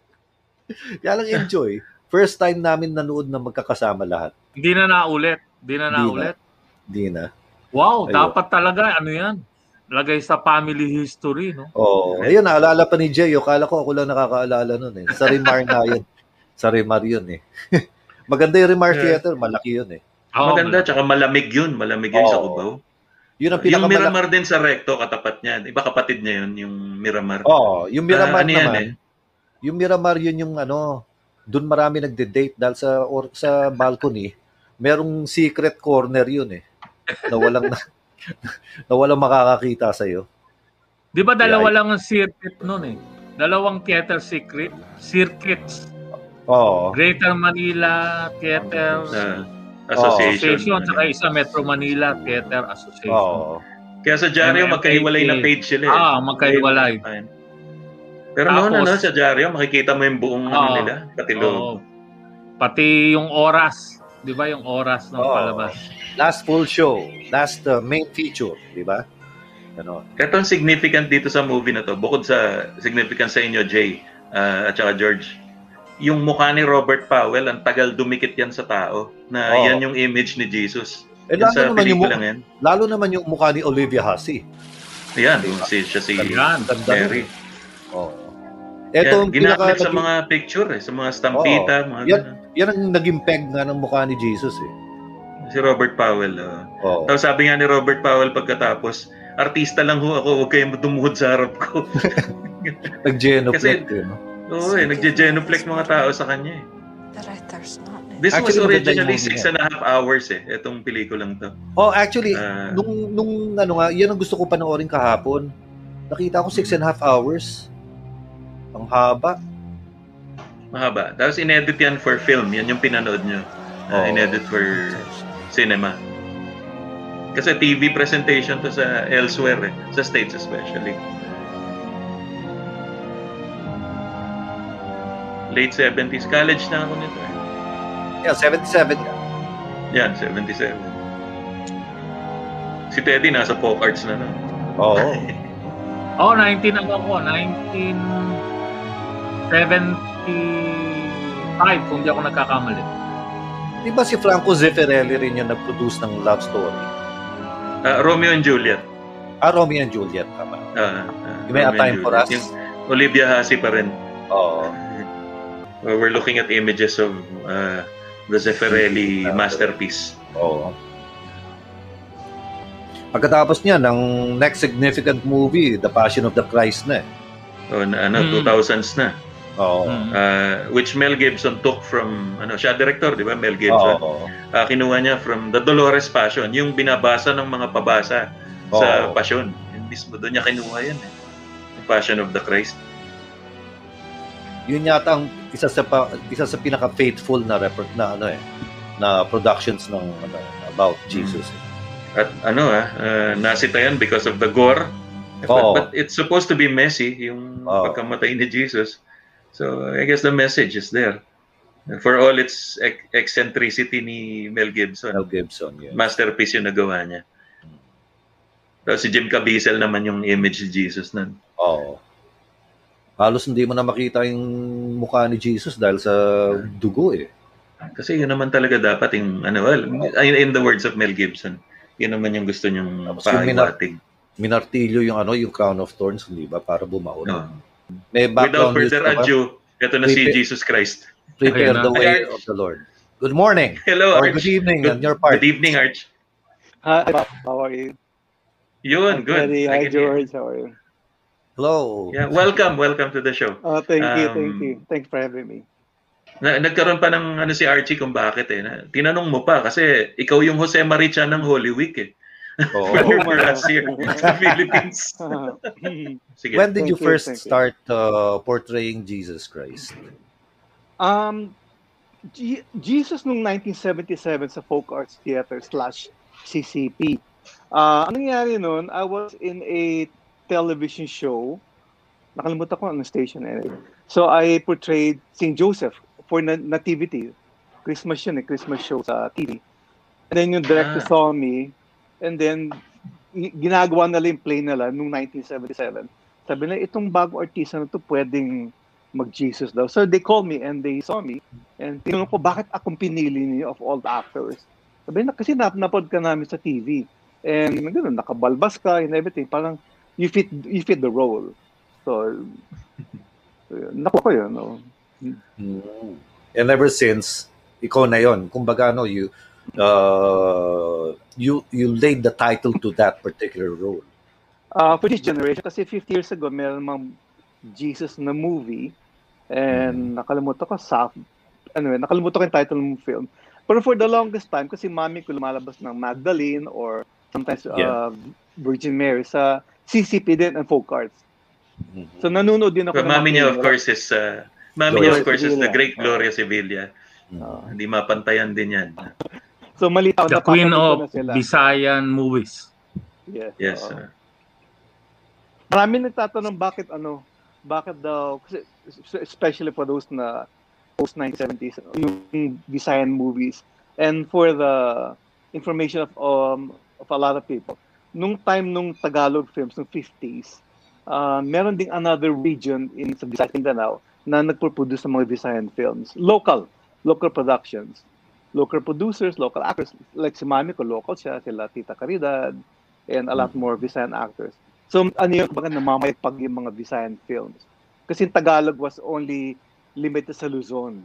Kaya lang enjoy. First time namin nanood na magkakasama lahat. Hindi na naulit. Hindi na Di na. naulit. Di na. Wow, Ayun. dapat talaga, ano yan? Lagay sa family history, no? Oh, ayun, naalala pa ni Jay. Kala ko ako lang nakakaalala nun eh. Sa Rimar na yun. Sa Rimar yun eh. Maganda yung Rimar Yeah. Theater, malaki yun eh. Maganda, tsaka malamig yun. Malamig yun sa Oo. Cubao. Yun ang Yung pinakamalaki. Miramar din sa Recto, katapat niya. Iba kapatid niya yun, yung Miramar. Oo, yung Miramar Ah, ano yan naman. eh? Yung Miramar yun yung ano, doon marami nagde-date dahil sa or, sa balcony, merong secret corner yun eh. Na walang na, na walang makakakita sa iyo. Di ba dalawa Yeah. lang ang circuit nun eh? Dalawang theater secret, circuits. Oo. Greater Manila Theater Ah, association. Association, tsaka isa Metro Manila Theater Association. Oo. Kaya sa Diaryo, magkahiwalay na page sila eh. Ah, magkahiwalay. Pero noon, Tapos- ano, sa Diaryo, makikita mo yung buong ano Oo. nila, pati loob. Oo. Pati yung oras, 'di ba yung oras ng Oo. palabas? Last full show, last uh, main feature, di ba? Ano? Ito ang significant dito sa movie na to, bukod sa significant sa inyo, Jay, ah, at saka George, yung mukha ni Robert Powell, ang tagal dumikit yan sa tao, na Oo. yan yung image ni Jesus. Eh, Yan lalo sa naman, yung, yan. lalo naman yung mukha ni Olivia Hussey. Yan, yung si, siya si Yan, ganda Mary. Oo. Ito ang pinaka- sa mga picture, eh, sa mga stampita, Oo. mga yan, ganun. yan ang naging peg nga ng mukha ni Jesus eh. Si Robert Powell. oh. Oo. Tapos sabi nga ni Robert Powell pagkatapos, artista lang ho ako, huwag kayong dumuhod sa harap ko. Nag-genuflect Kasi- eh. No? Oo eh, nagje-genuflect mga tao sa kanya eh. This Actually, was originally six and a half hours eh, itong pelikulang to. Oh, actually, Ah. nung, nung ano nga, yan ang gusto ko panoorin kahapon. Nakita ko six and a half hours. Ang haba. Mahaba. Tapos inedit yan for film. Yan yung pinanood nyo. Uh, oh. Inedit for cinema. Kasi TV presentation to sa elsewhere eh. Sa States especially. Late 70s. College na ako nito eh. Yeah, 77. Yan, 77. Si Teddy nasa folk arts na na. Oo. Oh. Oh, 19 ano ako. 19... 75 kung di ako nagkakamali. Di ba si Franco Zeffirelli rin yung nag-produce ng love story? Uh, Romeo and Juliet. Ah, Romeo and Juliet. Tama. Uh, uh, May a time for us. Yung Olivia Hasi pa rin. Oo. Uh, we're looking at images of uh, the Zeffirelli uh, masterpiece. Oo. Pagkatapos niya, ng next significant movie, The Passion of the Christ na eh. Oh, na, ano, mm. 2000s na. Oo. Uh, which Mel Gibson took from, ano, siya director, di ba? Mel Gibson. Oo. Ah, kinuha niya from The Dolores Passion, yung binabasa ng mga pabasa sa Oo. Passion. Yung mismo doon niya kinuha yan. Eh. Yung Passion of the Christ. Yun yata ang isa sa pa, isa sa pinaka faithful na report na ano eh na productions ng ano about Jesus. eh. At ano ah, uh, nasita yan because of the gore. But, Oo. but it's supposed to be messy, yung Oo. pagkamatay ni Jesus. So I guess the message is there. For all its ec- eccentricity ni Mel Gibson. Mel Gibson, yes. Masterpiece yung nagawa niya. Tapos si Jim Caviezel naman yung image ni Jesus nun. Oo. Halos hindi mo na makita yung mukha ni Jesus dahil sa dugo eh. Kasi yun naman talaga dapat yung, ano, well, in, the words of Mel Gibson, yun naman yung gusto niyong yung minar- pahiwatig. minartilyo yung ano yung crown of thorns, di ba? Para bumaon. Oo. May Without background further music ka ba? ado, ito na si Prepare- Jesus Christ. Prepare the na. way of the Lord. Good morning. Hello, Or Arch. good evening Good, on your part. good evening, Arch. Hi, how are you? Yun, good. Eddie, I hi. George. How are you? Hello. Yeah, welcome, welcome to the show. Oh, thank you, Um, thank you. Thanks for having me. Na, nagkaroon pa ng ano si Archie kung bakit eh. Na, tinanong mo pa kasi ikaw yung Jose Maricha ng Holy Week eh. Were last year sa Philippines. Sige. When did you Thank you, first you. start uh, portraying Jesus Christ? Um, G- Jesus nung 1977 sa Folk Arts Theater slash CCP. Uh, ang nangyari noon, I was in a television show. Nakalimutan ko anong station anyway. So I portrayed St. Joseph for na- Nativity. Christmas yun eh, Christmas show sa TV. And then yung director Ah. saw me, and then ginagawa nila yung play nila nung 1977. Sabi na, itong bago artista na to pwedeng mag-Jesus daw. So they called me and they saw me. And tinanong ko, bakit akong pinili niyo of all the actors? Sabi na, kasi nap ka namin sa TV. And gano'n, nakabalbas ka and everything. Parang, you fit you fit the role. So, nakuha ko yun. No? Mm. And ever since, ikaw na yon. Kumbaga, no, you, uh, you, you laid the title to that particular role. Uh, for this generation, kasi 50 years ago, meron mang Jesus na movie. And nakalimutan ko, sa, yun, nakalimutan ko yung title ng film. Pero for the longest time, kasi mami ko lumalabas ng Magdalene or sometimes uh, Yeah. Virgin Mary sa CCP din and folk arts. So nanonood din ako mga mami niya, of course, is, uh, mami niya, of course, is the great Gloria Sevilla. Hindi mapantayan din yan. So malitaw The na Queen of na. Visayan movies. Yes. Yes, oo. sir. Marami nagtatanong bakit ano, bakit daw, kasi especially for those na post 1970s, yung Visayan movies. And for the information of um, of a lot of people, nung time nung Tagalog films, nung 50s, uh, meron ding another region in sa Visayas Mindanao na nagpo-produce ng mga Visayan films. Local, local productions. Local producers, local actors. Like si Mami ko, local siya, sila Tita Caridad, and a lot more Visayan actors. So, ano yun, baga namamayagpag yung mga Visayan films. Kasi Tagalog was only limited sa Luzon.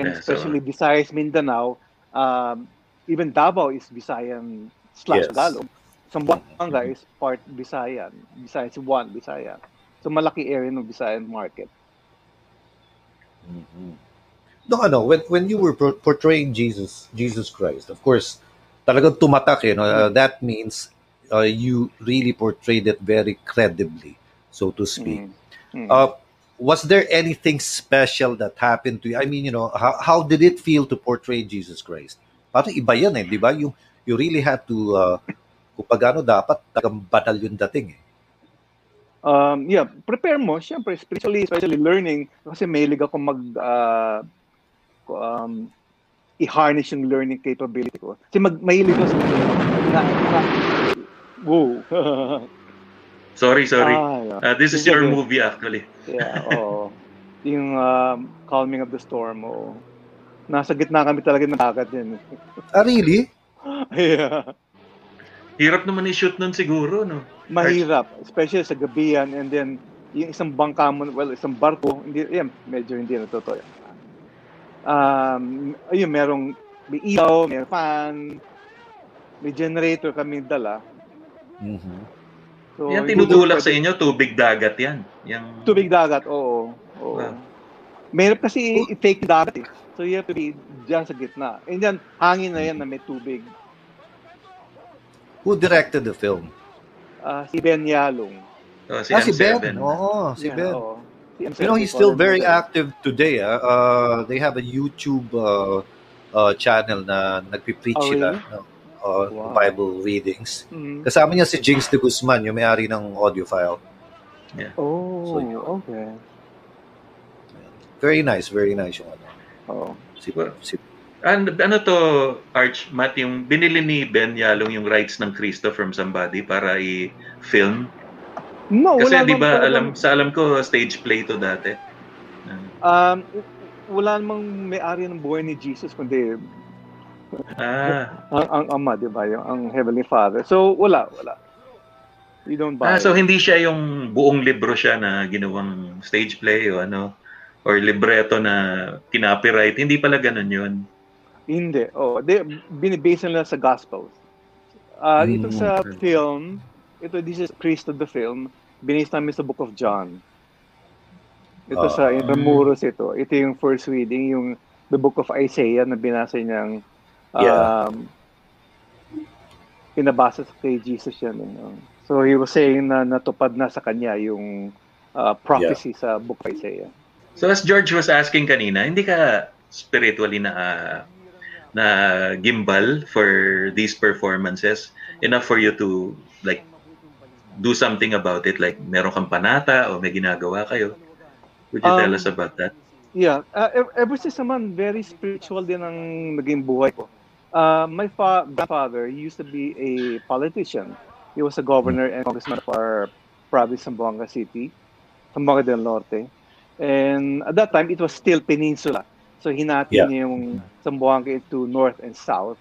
And Yeah, so- especially Visayas, Mindanao, um, even Davao is Visayan slash Yes. Tagalog. Zamboanga is part Visayan. Visayas one, Visayan. So, malaki area ng Visayan market. No, ano, when, when you were portraying Jesus, Jesus Christ, of course, talagang tumatak, eh, no? Uh, that means uh, you really portrayed it very credibly, so to speak. Mm. Uh, was there anything special that happened to you? I mean, you know, how, how did it feel to portray Jesus Christ? Parang iba yan eh, di ba? You, you really had to, uh, kung pagano dapat, talagang banal yung dating eh. Um, yeah, prepare mo, syempre, especially, especially learning, kasi mahilig ako mag, uh, um, i-harness yung learning capability ko. Kasi mag, mahilig ako sa, na, na, whoa. Sorry, sorry. Ah, yeah. Uh, this is your movie, actually. yeah, oo. Yung um, Calming of the Storm, oo. Nasa gitna kami talaga ng dagat din. Ah, really? yeah. Hirap naman i-shoot nun siguro, no? Mahirap, especially sa gabi yan, and then yung isang bangka mo, well, isang barko, hindi, yan, medyo hindi na totoo yan. Um, ayun, merong may ilaw, may fan, may generator kami dala. Mhm. So, yan tinutulak sa inyo, tubig dagat yan. Yang, Tubig dagat, oo. oo. Wow. Mahirap kasi i-fake dagat eh. So you have to be dyan sa gitna. And then, hangin na yan na may tubig. Who directed the film? Ah, si Ben Yalong. Oh, si ah, si M7. Ben. Oo, si Yeah, Ben. oo. Si M7 You know, he's still very active today. ah. Uh, they have a YouTube uh, uh, channel na nagpipreach Oh, sila really? no? uh, Wow. Bible readings. Mhm. Kasama niya si Jinx de Guzman, yung may-ari ng audiophile. Oh, So, yun. okay. Very nice, very nice yung ano. Oo. Si, si, And, ano to, Arch, Matt, yung binili ni Ben Yalong yung rights ng Cristo from somebody para i-film? No, Kasi wala di ba, alam, sa alam ko, stage play to dati. Um, wala namang may-ari ng buhay ni Jesus kundi Ah, ang, ang ama, di ba? Yung, ang Heavenly Father. So, wala, wala. You don't buy ah, so hindi siya yung buong libro siya na ginawang stage play o ano, or libreto na kinopyright. Hindi pala ganun yun. Hindi. Oh, de, binibase nila sa Gospels. Ah, Mm, ito sa okay. film, ito, this is Christ of the film, binase namin sa Book of John. Ito Ah. sa Intramuros ito. Ito yung first reading, yung the Book of Isaiah na binasa niyang Yeah. um, pinabasa sa kay Jesus yan. eh, no? So he was saying na natupad na sa kanya yung uh, prophecy sa Book of Isaiah. So as George was asking kanina, hindi ka spiritually na uh, na gimbal for these performances enough for you to like do something about it like meron kang panata o may ginagawa kayo. Would you um, tell us about that? yeah. Uh, ever since naman very spiritual din ang naging buhay ko. Uh, my fa- grandfather used to be a politician. He was a governor and congressman of our province Zamboanga City Zamboanga del Norte. And at that time it was still peninsula. So hinati yeah. niya yung Zamboanga into north and south.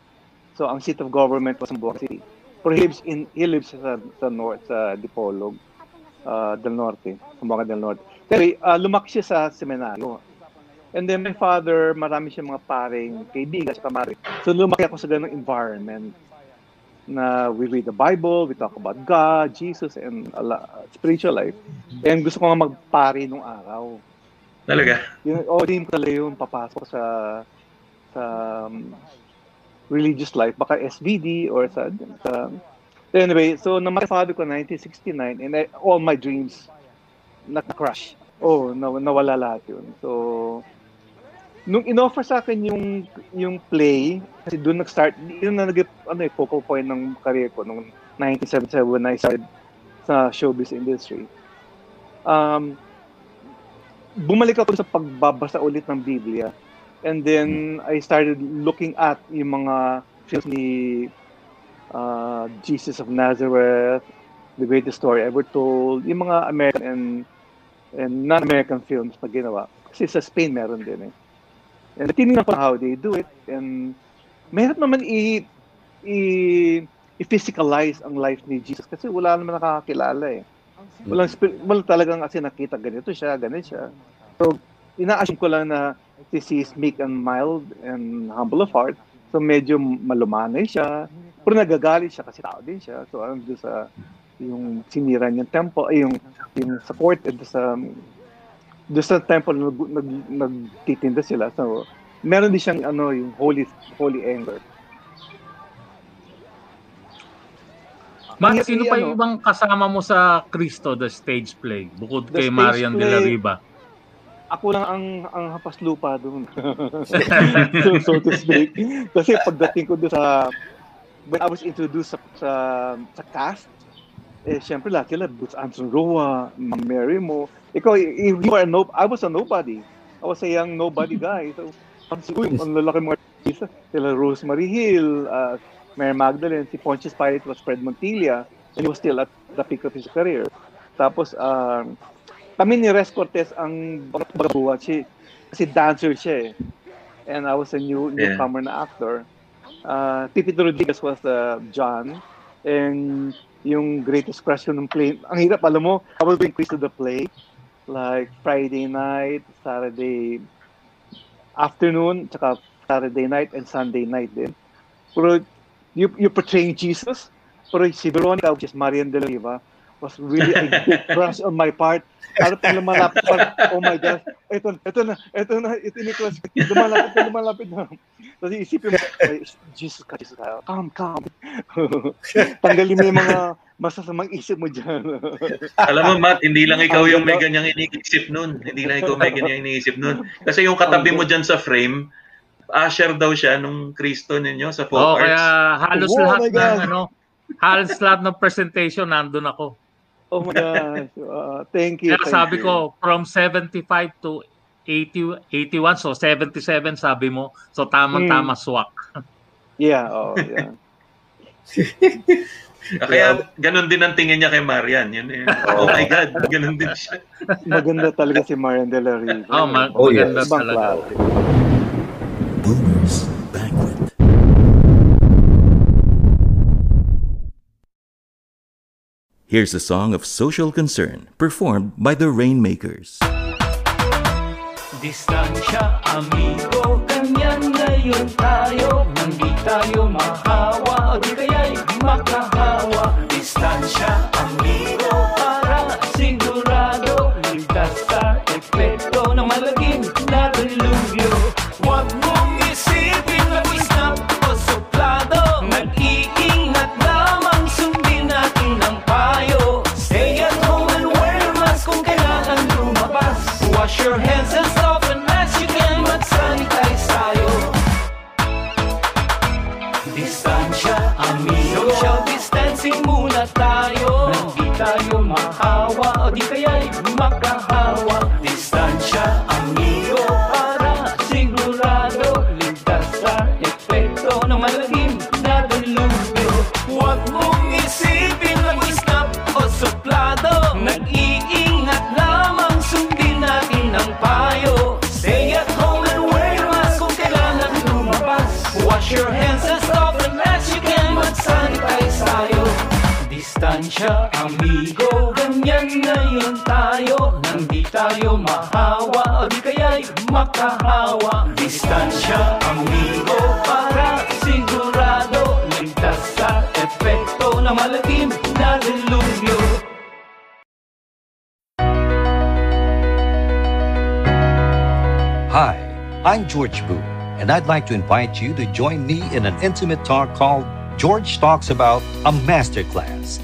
So ang seat of government was Zamboanga City Pero he lives, in, he lives sa, sa north, sa Dipolog, uh, del Norte, Zamboanga del Norte. Pero uh, lumaki siya sa seminaryo. And then my father, marami siya mga paring kaibigan sa kamari. So lumaki ako sa ganung environment na we read the Bible, we talk about God, Jesus, and uh, spiritual life. And gusto ko nga magpari nung araw. Talaga? Yun, oh, dream ko talaga yung papasok sa sa um, religious life, baka SVD or sa, sa Anyway, so na my father ko 1969 and I, all my dreams na-crash. Oh, na, nawala lahat yun. So, nung inoffer sa akin yung yung play, kasi doon nag-start, yun na nag ano eh, focal point ng career ko nung 1977 when I started sa showbiz industry. Um, bumalik ako sa pagbabasa ulit ng Biblia And then I started looking at yung mga films ni uh, Jesus of Nazareth, The Greatest Story Ever Told, yung mga American and, and non-American films na ginawa. Kasi sa Spain meron din eh. And tinignan ko how they do it. And mahirap naman i, i, i-physicalize ang life ni Jesus kasi wala naman nakakakilala eh. Walang, walang talagang kasi nakita ganito siya, ganito siya. So, ina-assume ko lang na this is meek and mild and humble of heart. So medyo malumanay siya. Pero nagagalit siya kasi tao din siya. So ano doon sa yung sinira niyang temple, ay yung, yung sa court, at sa doon sa temple nag, nag, nagtitinda sila. So meron din siyang ano yung holy holy anger. Ma, sino pa yung ano, ibang kasama mo sa Cristo, the stage play, bukod kay Marian play, de la Riva? Ako lang ang ang hapas lupa doon. so, so to speak. Kasi pagdating ko doon sa when I was introduced sa sa, sa cast, eh syempre lahat sila Boots Anson Roa, Ma'am Mary mo. Ikaw, you are no, I was a nobody. I was a young nobody guy. So, uy, ang lalaki mga artista. Sila Rosemary Hill, uh, Mary Magdalene, si Pontius Pilate was Fred Montilla, and he was still at the peak of his career. Tapos, um, uh, kami ni Res Cortez ang bagabuhan. Si, si dancer siya eh. And I was a new newcomer yeah. na actor. Uh, Pipito Rodriguez was uh, John. And yung greatest crush ko ng play. Ang hirap, alam mo, I was doing quiz to the play. Like Friday night, Saturday afternoon, tsaka Saturday night and Sunday night din. Pero you, you portraying Jesus. Pero si Veronica, which is Marian de la Riva, was really a big crush on my part. Ano pang lumalapit pa, oh my gosh, ito, ito na, ito na, ito ni Crush, lumalapit na, lumalapit na. Tapos isipin mo, ay, Jesus ka, Jesus ka, calm, calm. Tanggalin mo yung mga masasamang isip mo dyan. Alam mo, Matt, hindi lang ikaw yung may ganyang iniisip nun. Hindi lang ikaw may ganyang iniisip nun. Kasi yung katabi mo dyan sa frame, usher daw siya nung Kristo ninyo sa folk oh, arts. kaya halos oh, lahat ng ano, halos lahat ng presentation nandun ako. Oh my gosh. Uh, thank you. Kaya thank sabi you. ko, from 75 to 80, 81, so 77 sabi mo. So tamang-tama hmm. swak. yeah, oh, yeah. Kaya ganun din ang tingin niya kay Marian. Yun, yun. Oh my God, ganun din siya. Maganda talaga si Marian de la Riva. Oh, ma- oh maganda yes. talaga. Boomers Here's a song of social concern performed by the Rainmakers. Distansya, amigo, ngayon tayo Nang di tayo mahawa o di kaya'y makahawa Distansya, ngayon tayo tayo mahawa. O di kaya'y makahawa. Distansya, amigo Para sigurado. Ligtas sa epekto na Hi, I'm George Boo, and I'd like to invite you to join me in an intimate talk called George Talks About a Masterclass.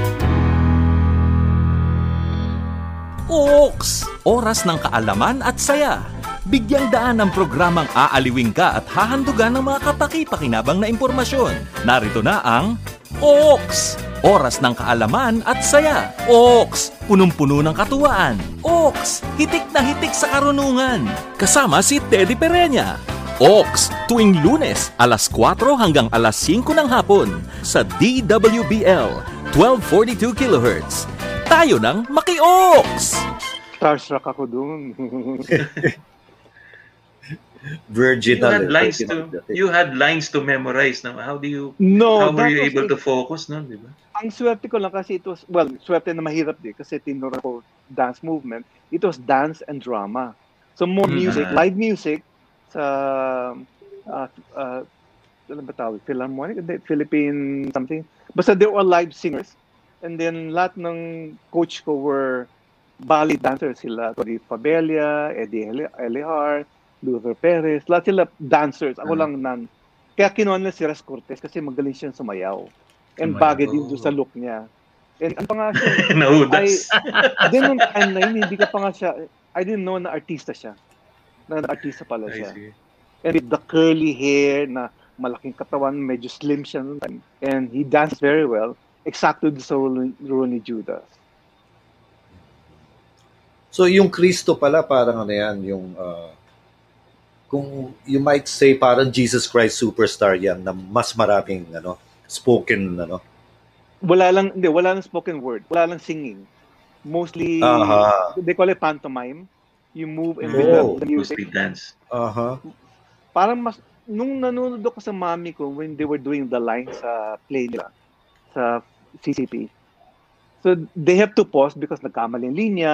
Ooks! Oras ng kaalaman at saya. Bigyang daan ng programang aaliwing ka at hahandugan ng mga kapaki-pakinabang na impormasyon. Narito na ang Ooks! Oras ng kaalaman at saya. Ooks! Punong-puno ng katuwaan. Ooks! Hitik na hitik sa karunungan. Kasama si Teddy Pereña. Ox, tuwing lunes, alas 4 hanggang alas 5 ng hapon sa DWBL, 1242 kHz. Tayo ng Maki-Ox! Starstruck ako doon. Virgin You had lines to you had lines to memorize. Now, how do you No, how were you able it. to focus no, di ba? Ang swerte ko lang kasi it was, well, swerte na mahirap din kasi tinuro ko dance movement. It was dance and drama. So more Mm. music, Ah. live music sa uh, uh, ano ba tawag? Philharmonic? Philippine something. Basta they were live singers. And then lahat ng coach ko were ballet dancers. Sila Tori Fabella, Eddie Eli- Elihar, Luther Perez. Lahat sila dancers. Ako Ah. lang nan. Kaya kinuha nila si Res Cortez kasi magaling siya sumayaw. And Sumayaw. bagay din doon sa look niya. And ano pa nga siya? I, then nung time na yun, hindi ka pa nga siya, I didn't know na artista siya. Na artista pala siya. And with the curly hair na malaking katawan, medyo slim siya noon time. And he danced very well. Exacto doon sa role, role ni Judas. So yung Kristo pala parang ano yan, yung uh, kung you might say parang Jesus Christ superstar yan na mas maraming ano spoken ano. Wala lang, hindi, wala lang spoken word. Wala lang singing. Mostly, Aha. they call it pantomime. You move and Oh. with the, the music. Mostly dance. Aha. parang mas nung nanonood ako sa mami ko when they were doing the line sa play nila sa CCP. So they have to pause because nagkamali yung linya.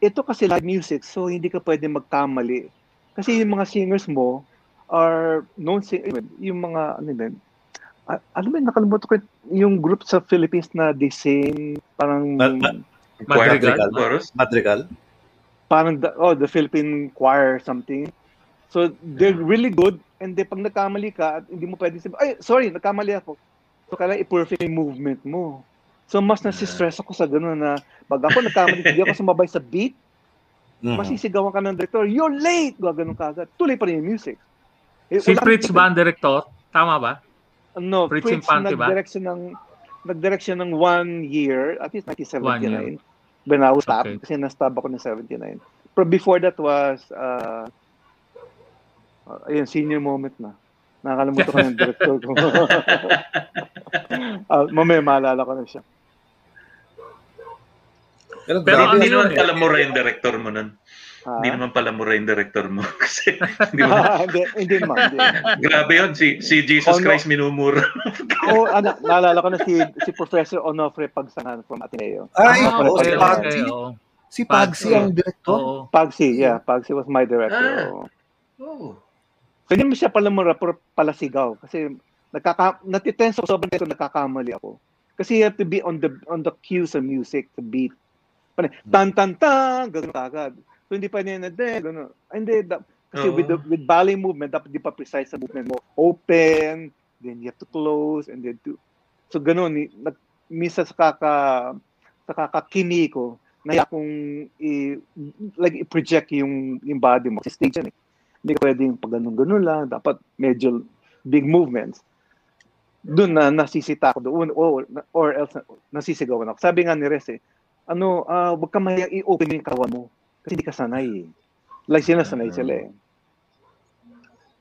Ito kasi live music so hindi ka pwede magkamali. Kasi yung mga singers mo are known sing yung mga ano din a- ano ba yun, nakalimutan ko yung group sa Philippines na they sing parang Ma- ma- Madrigal? Madrigal. Madrigal. parang the, oh the Philippine choir or something. So they're really good and then pag nagkamali ka at hindi mo pwede sabihin, ay sorry, nagkamali ako. So kailangan i-perfect yung movement mo. So mas nasi-stress ako sa gano'n na pag ako nagkamali, hindi ako sumabay sa beat, Mhm. masisigawan ka ng director, you're late! Gaganon ka agad. Tuloy pa rin yung music. Eh, Si Fritz ba ang director? Tama ba? No, Fritz Fritz, Infante nag-direct siya ng nag-direct siya ng one year, at least 1979. One year. When I was stop, Okay. kasi na-stop ako ng 79. But before that was, uh, uh, ayun, senior moment na. Nakakalimutan ko ng director ko. uh, mamaya maalala ko na siya. Pero, Pero grabe, hindi ano naman eh. pala mura yung director mo nun. Ha? Hindi naman pala mura yung director mo. Kasi, di ba? hindi, hindi man. Hindi. Grabe yun, si, si Jesus Oh, no. Christ minumura. Oh, ano, naalala ko na si si Professor Onofre Pagsangan from Ateneo. Ay, Ah, oo, si oo. Si Pagsy ang director. Oo. Pagsi, yeah. Pagsi was my director. Ah. oo. Oh. Hindi mo siya pala mura, pero pala sigaw. Kasi, nagkaka, natitense ako, sobrang tenso, nagkakamali ako. Kasi you have to be on the on the cues of music, the beat. Parang, tan tan tan, gano'n agad. So hindi pa niya na de, gano'n. Ay, Hindi, da, kasi Oo. with the with ballet movement, dapat di pa precise sa movement mo. Open, then you have to close, and then to... So gano'n, ni- nag, minsan sa kaka sa kakakini ko, naya akong i, like, i-project yung, yung body mo. Kasi stage yan eh. Hindi ka pwedeng pag ganun-ganun lang. Dapat medyo big movements. Doon na nasisita ako doon. Or, or else nasisigawan ako. Sabi nga ni Res eh, ano, ah wag ka mayang i-open yung kawan mo. Kasi hindi ka sanay eh. Like sila sanay sila eh.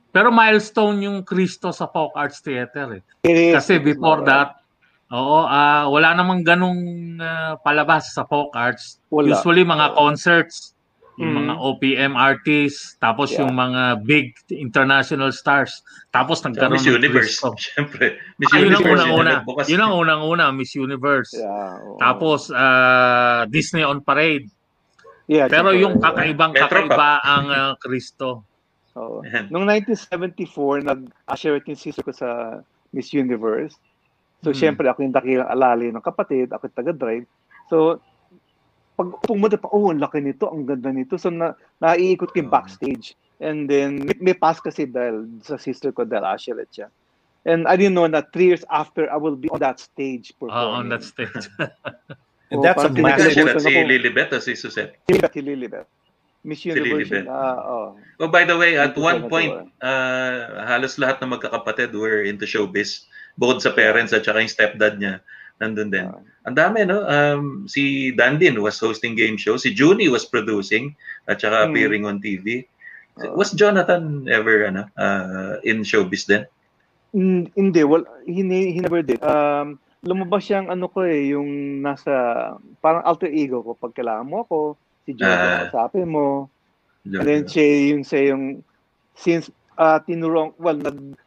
Pero milestone yung Cristo sa Folk Arts Theater eh. It is. Kasi before that, oo, ah wala namang ganong ah, palabas sa folk arts. Wala. Usually mga concerts, yung Mm. mga OPM artists, tapos Yeah. yung mga big international stars. Tapos nagkaroon Miss ng Universe, Cristo. syempre. Miss Ah, yun ang Universe, unang-una. yun nagbukas. Yun ang unang-una, Miss Universe. Yeah. Tapos ah, Disney on Parade. Yeah, Pero yung kakaibang Metro kakaiba ang ah, Cristo. Oo. Noong 1974, nag-usher yung sister ko sa Miss Universe. So, Hmm. syempre, ako yung dakilang alali ng kapatid, ako yung taga-drive. So, pag pumunta pa, oh, ang laki nito, ang ganda nito. So, na, naiikot ko yung backstage. And then, may, may pass kasi dahil sa sister ko, dahil usher at siya. And I didn't know na three years after, I will be on that stage Ah, performing. on that stage. Oh, And that's a massive- kinakabutan si. Lilibet o si Suzette? Lilibet, si Lilibet. Miss Si Universe. Lilibet. ah, oh. Oh, by the way, at one point, uh, halos lahat ng magkakapatid were into showbiz. Bukod sa parents at saka yung stepdad niya, nandun din. Ang dami, no? Um, si Dandin was hosting game show. Si Junie was producing at saka Mm. appearing on TV. Was Jonathan ever ano, uh, in showbiz din? Mm, Hindi, well, he, he never did. Um, lumabas siyang ano ko eh, yung nasa, parang alter ego ko. Pag kailangan mo ako, si Jojo, Ah. kausapin mo. Jojo. And then siya yung, siya yung, since uh, tinurong, well, nag,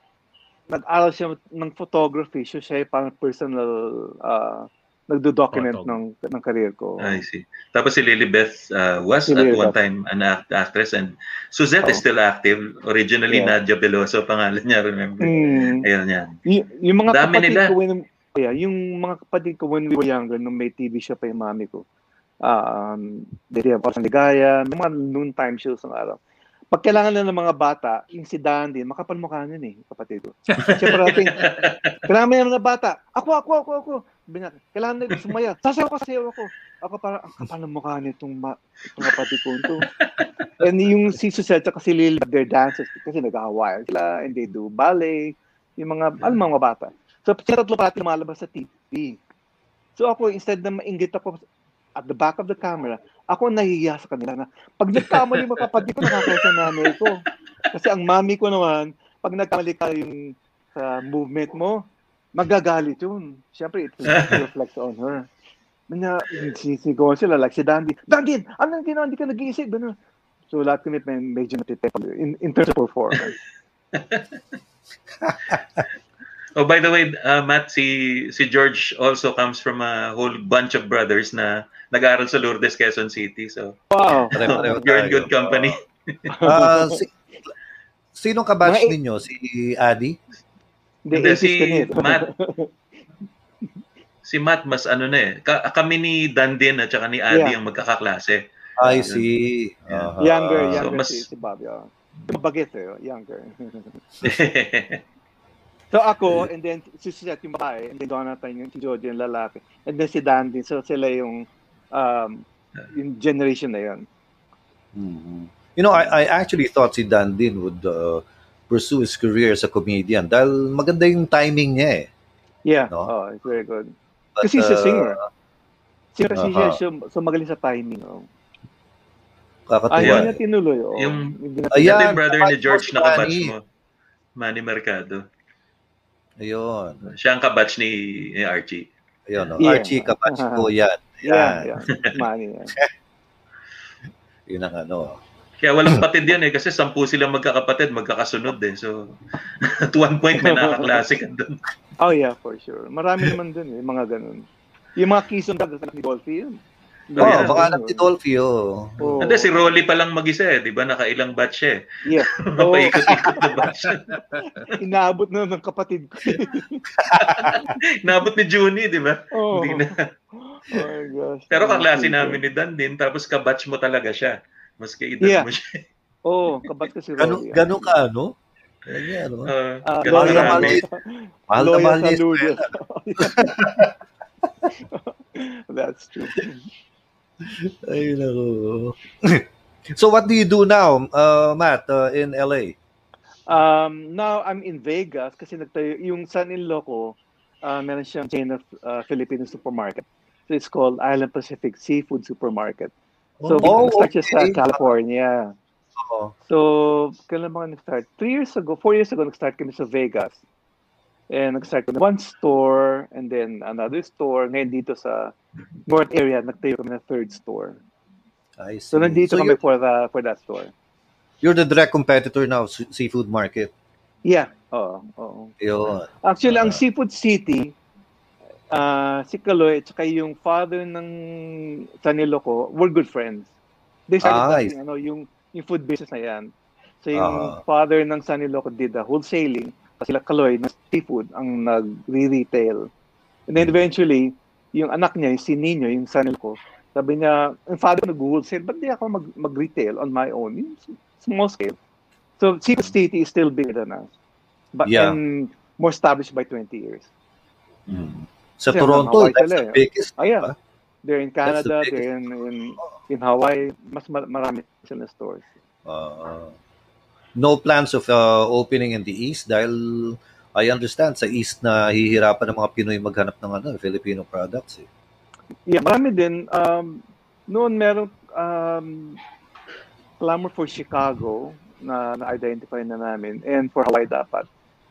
nag-aral siya ng photography, so siya yung parang personal, uh, nagdo-document ng, ng career ko. I see. Tapos si Lilibeth uh, was Si at Lilibeth. one time an act- actress and Suzette is Oh. still active. Originally, Yeah. Nadia Veloso pangalan niya, remember? Mm. Ayun yan. Y- yung mga Dami kapatid nila. ko when yeah, yung mga kapatid ko when we were younger nung may TV show pa yung mami ko. Um, they have Orson Ligaya, may mga noontime shows ng araw. Pag kailangan na ng mga bata, yung si Dan din, makapal mukha nun eh, kapatid ko. Siya parating, kailangan mo yung mga bata, ako, ako, ako, ako. Niya, kailangan na sumaya. Sasayaw ako, sasayaw ako. Ako para ang kapal ng mukha nitong, ma- itong kapatid ko ito. And yung si Susette at si Lily, they're dancers kasi nag-Hawaii sila and they do ballet. Yung mga, alam mga bata. So, sila tatlo pati lumalabas sa TV. So ako, instead na mainggit ako at the back of the camera, ako nahihiya sa kanila na pag nagkamali mo kapatid ko, nakakaya sa nanay ko. Kasi ang mami ko naman, pag nagkamali ka yung sa movement mo, magagalit yun. Siyempre, it reflects on her. Na, sisigawan sila, like si Dandy, Dandy, ano yung ginawa? Hindi ka nag-iisip. Ano? So, lahat kami medyo natitipag in, in terms of performance. Oh, by the way, uh, Matt, si si George also comes from a whole bunch of brothers na nag-aaral sa Lourdes, Quezon City. So, Wow. You're in good company. Ah, si, sinong kabatch Mga- ninyo? Si Adi? Hindi, Hindi, 80s si. Matt. Si Matt, mas ano na eh. Ka- kami ni Dandin at saka ni Adi Yeah. ang magkakaklase. I see. Aha. Younger, So, younger mas- si, si Bobby. Oh. Bagets eh, oh, younger. so ako, and then si Suzette yung babae, and then Donatan yung si Jojo yung lalaki, and then si Dan din. So sila yung um, yung generation na yun. Mhm. You know, I, I actually thought si Dan din would uh, pursue his career as a comedian dahil maganda yung timing niya eh. Yeah, No? oh, it's very good. But, Kasi he's a uh, singer. Singer kasi siya, so, so magaling sa timing. Oh. Kakatuwa. Ay, hindi na tinuloy. Oh. yung, Ayan, ito yung brother ni George na kabatch mo. Manny Mercado. Ayun. Siya ang kabatch ni, ni Archie. Ayun, no? Yeah. Archie kabatch ko yan. Yeah, Yan. yeah. Yeah. Yun ang ano. Kaya walang patid yan eh, kasi sampu silang magkakapatid, magkakasunod eh. So, at one point may nakaklase ka doon. Oh yeah, for sure. Marami naman dun eh, mga ganun. Yung mga Quezon Dogs ni Golfie yun. Oo, oh, baka alam ni Dolphy, oh. Oh. Hindi, si Rolly pa lang mag-isa eh. Di ba? Nakailang batch eh. Yeah. Mapaikot-ikot na batch. Inaabot na ng kapatid ko. Naabot ni Junie, di ba? Oo. Hindi na. Oh my gosh. Pero kaklase namin ni Dan din, tapos kabatch mo talaga siya. Maski edad Yeah. mo siya. Oo, kabat ko si Rolly. gano ka, ano? Ganyan, ano? Uh, Ah, ganun Loya karami. Sa- Mahal na mahal. That's true. Ay, naku. so what do you do now, uh, Matt, uh, in LA? Um, now I'm in Vegas kasi nagtayo yung son-in-law ko, uh, meron siyang chain of uh, Filipino supermarket. So it's called Island Pacific Seafood Supermarket. So Oh, nag-start siya sa okay. California. Oo. So, kailan ba nag-start? Three years ago, four years ago, nag-start kami sa Vegas. And nag-start one store, and then another store. Ngayon dito sa North area, nagtayo kami ng third store. I see. So, nandito So kami for, the, for that store. you're the direct competitor now, Seafood Market. Yeah. Oo. oo. Yun. Actually, ang Seafood City, ah si Kaloy at saka yung father ng Sanilo ko, were good friends. They started Ah, I starting, ano, yung, yung food business na yan. So yung Ah. father ng Sanilo ko did the wholesaling, sila Kaloy ng seafood ang nag-retail. And then eventually, yung anak niya, yung si Nino, yung Sanilo ko, sabi niya, yung father nag-wholesale, ba't di ako mag, mag-retail on my own? Yung small scale. So Seafood City is still bigger than us. But Yeah. and more established by 20 years. Sa Kasi Toronto, Hawaii that's sila the eh. biggest. Ah, yeah. diba? They're in the Canada, biggest. they're in, in, in Hawaii. Mas ma- marami sila stores. Uh, no plans of uh, opening in the East dahil I understand sa East na hihirapan ng mga Pinoy maghanap ng ano, Filipino products. Eh. Yeah, marami din. Um, noon meron um, clamor for Chicago na na-identify na namin and for Hawaii dapat.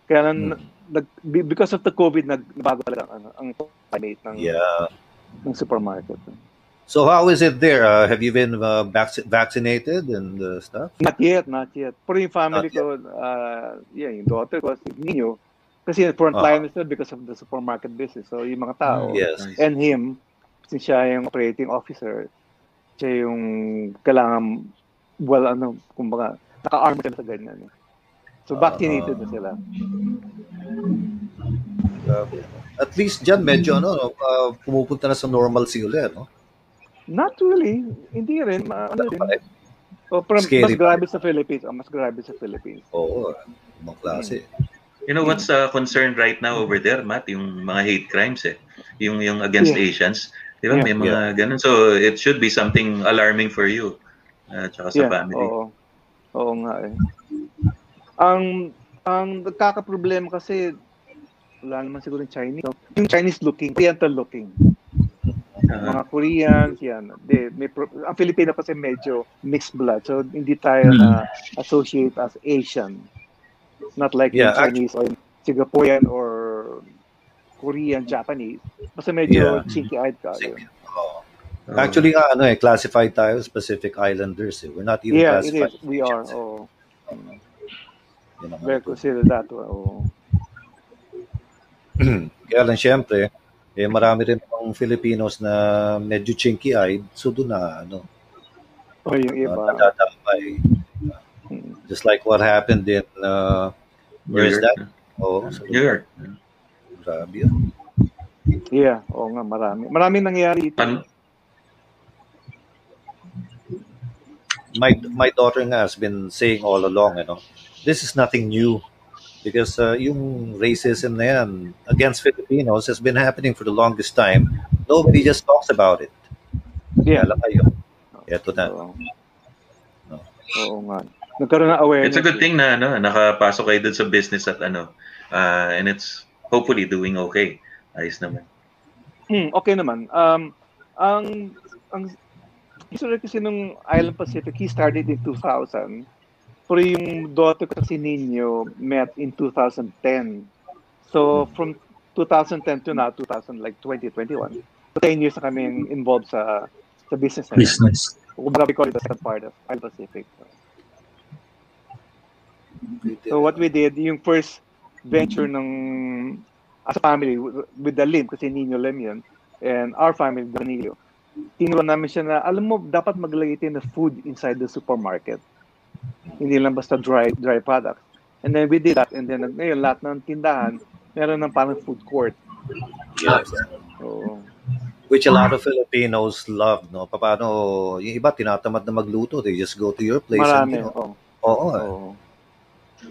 Kaya Hmm. nan, nag, be- because of the COVID, nag, nabago talaga ang, ang climate ng, Yeah. ng supermarket. So how is it there? Uh, have you been uh, vac- vaccinated and uh, stuff? Not yet, not yet. Pero yung family Not ko, uh, yeah, yung daughter ko, si Nino, kasi frontliners uh because of the supermarket business. So yung mga tao, Yes. and him, since siya yung operating officer, siya yung kailangan, well, ano, kumbaga, naka-arm sila sa ganyan. eh. So vaccinated na sila. Grabe. At least dyan medyo ano, no, uh, pumupunta na sa normalcy ulit, no? Not really. Hindi rin. Ma- ano rin. O, pero Scary mas grabe sa Philippines. Oh, mas grabe sa Philippines. Oo, ibang klase. You know what's uh, concerned right now over there, Matt? Yung mga hate crimes eh. Yung, yung against Yeah. Asians. Di ba? Yeah. May mga ganun. So, it should be something alarming for you. Uh, tsaka sa Yeah, family. Oo. Oo nga eh. Ang ang nagkakaproblema kasi wala naman siguro yung Chinese. No? Yung Chinese looking, Oriental looking. Mga Koreans, yan. They, may pro- ang Filipino kasi medyo mixed blood. So, hindi tayo na associate as Asian. Not like Yeah, Chinese or Singaporean or Korean, Japanese. Basta medyo Yeah. chinky-eyed ka. yun. Actually nga ano eh, classified tayo specific islanders eh. We're not even Yeah, it classified. is. We are. Oh. Ang- Very considered that. Oh. Kaya lang syempre, eh marami rin mga Filipinos na medyo chinky-eyed, so doon na ano, Oh, yung uh, iba. nadadamay. Just like what happened in uh, where is that? Oh, sa New York. Grabe yun. Yeah, oo nga, marami. Marami nangyayari ito. my my daughter nga has been saying all along, you know, this is nothing new because uh, yung racism na yan against Filipinos has been happening for the longest time. Nobody just talks about it. Yeah. Kaya lang kayo. Eto na. Oo nga. Nagkaroon ng awareness. It's a good thing na ano, nakapasok kayo dun sa business at ano, uh, and it's hopefully doing okay. Ayos naman. Hmm, okay naman. Um, ang ang history kasi nung Island Pacific, he started in 2000. Pero yung daughter ko si Nino met in 2010. So from 2010 to now, 2000 like 2021. So 10 years na kami involved sa sa business na. Business. Kumbaga we call it the second part of Island Pacific. So what we did, yung first venture ng as a family with the Lim kasi Nino Lim yun and our family Danilo tinuruan namin siya na, alam mo, dapat maglagay tayo ng food inside the supermarket. Hindi lang basta dry dry products. And then we did that. And then ngayon, lahat ng tindahan, meron ng parang food court. Yes. So, Which a lot of Filipinos love, no? Paano, yung iba tinatamad na magluto, they just go to your place. marami. And, you know, oo. oo. eh. Oo.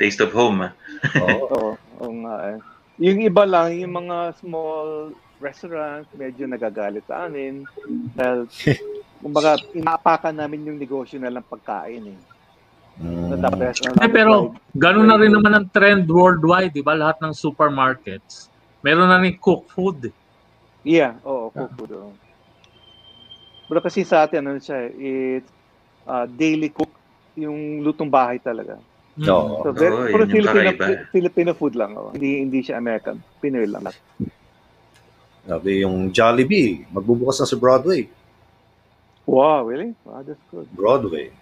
Taste of home. ah. Oo. Oo, oo nga eh. Yung iba lang, yung mga small restaurants, medyo nagagalit sa amin. Dahil, kumbaga, inaapakan namin yung negosyo na lang pagkain eh. Mm. Eh, pero gano'n na rin naman ang trend worldwide, di ba? Lahat ng supermarkets, meron na rin cook food. Yeah, oo, cook food. oo. Pero kasi sa atin, ano siya, it's uh, daily cook, yung lutong bahay talaga. Oo. So, very, yun yung Filipino. Filipino food lang. Oh. Hindi hindi siya American. Pinoy lang. Sabi yung Jollibee, magbubukas na sa Broadway. Wow, really? Wow, that's good. Broadway.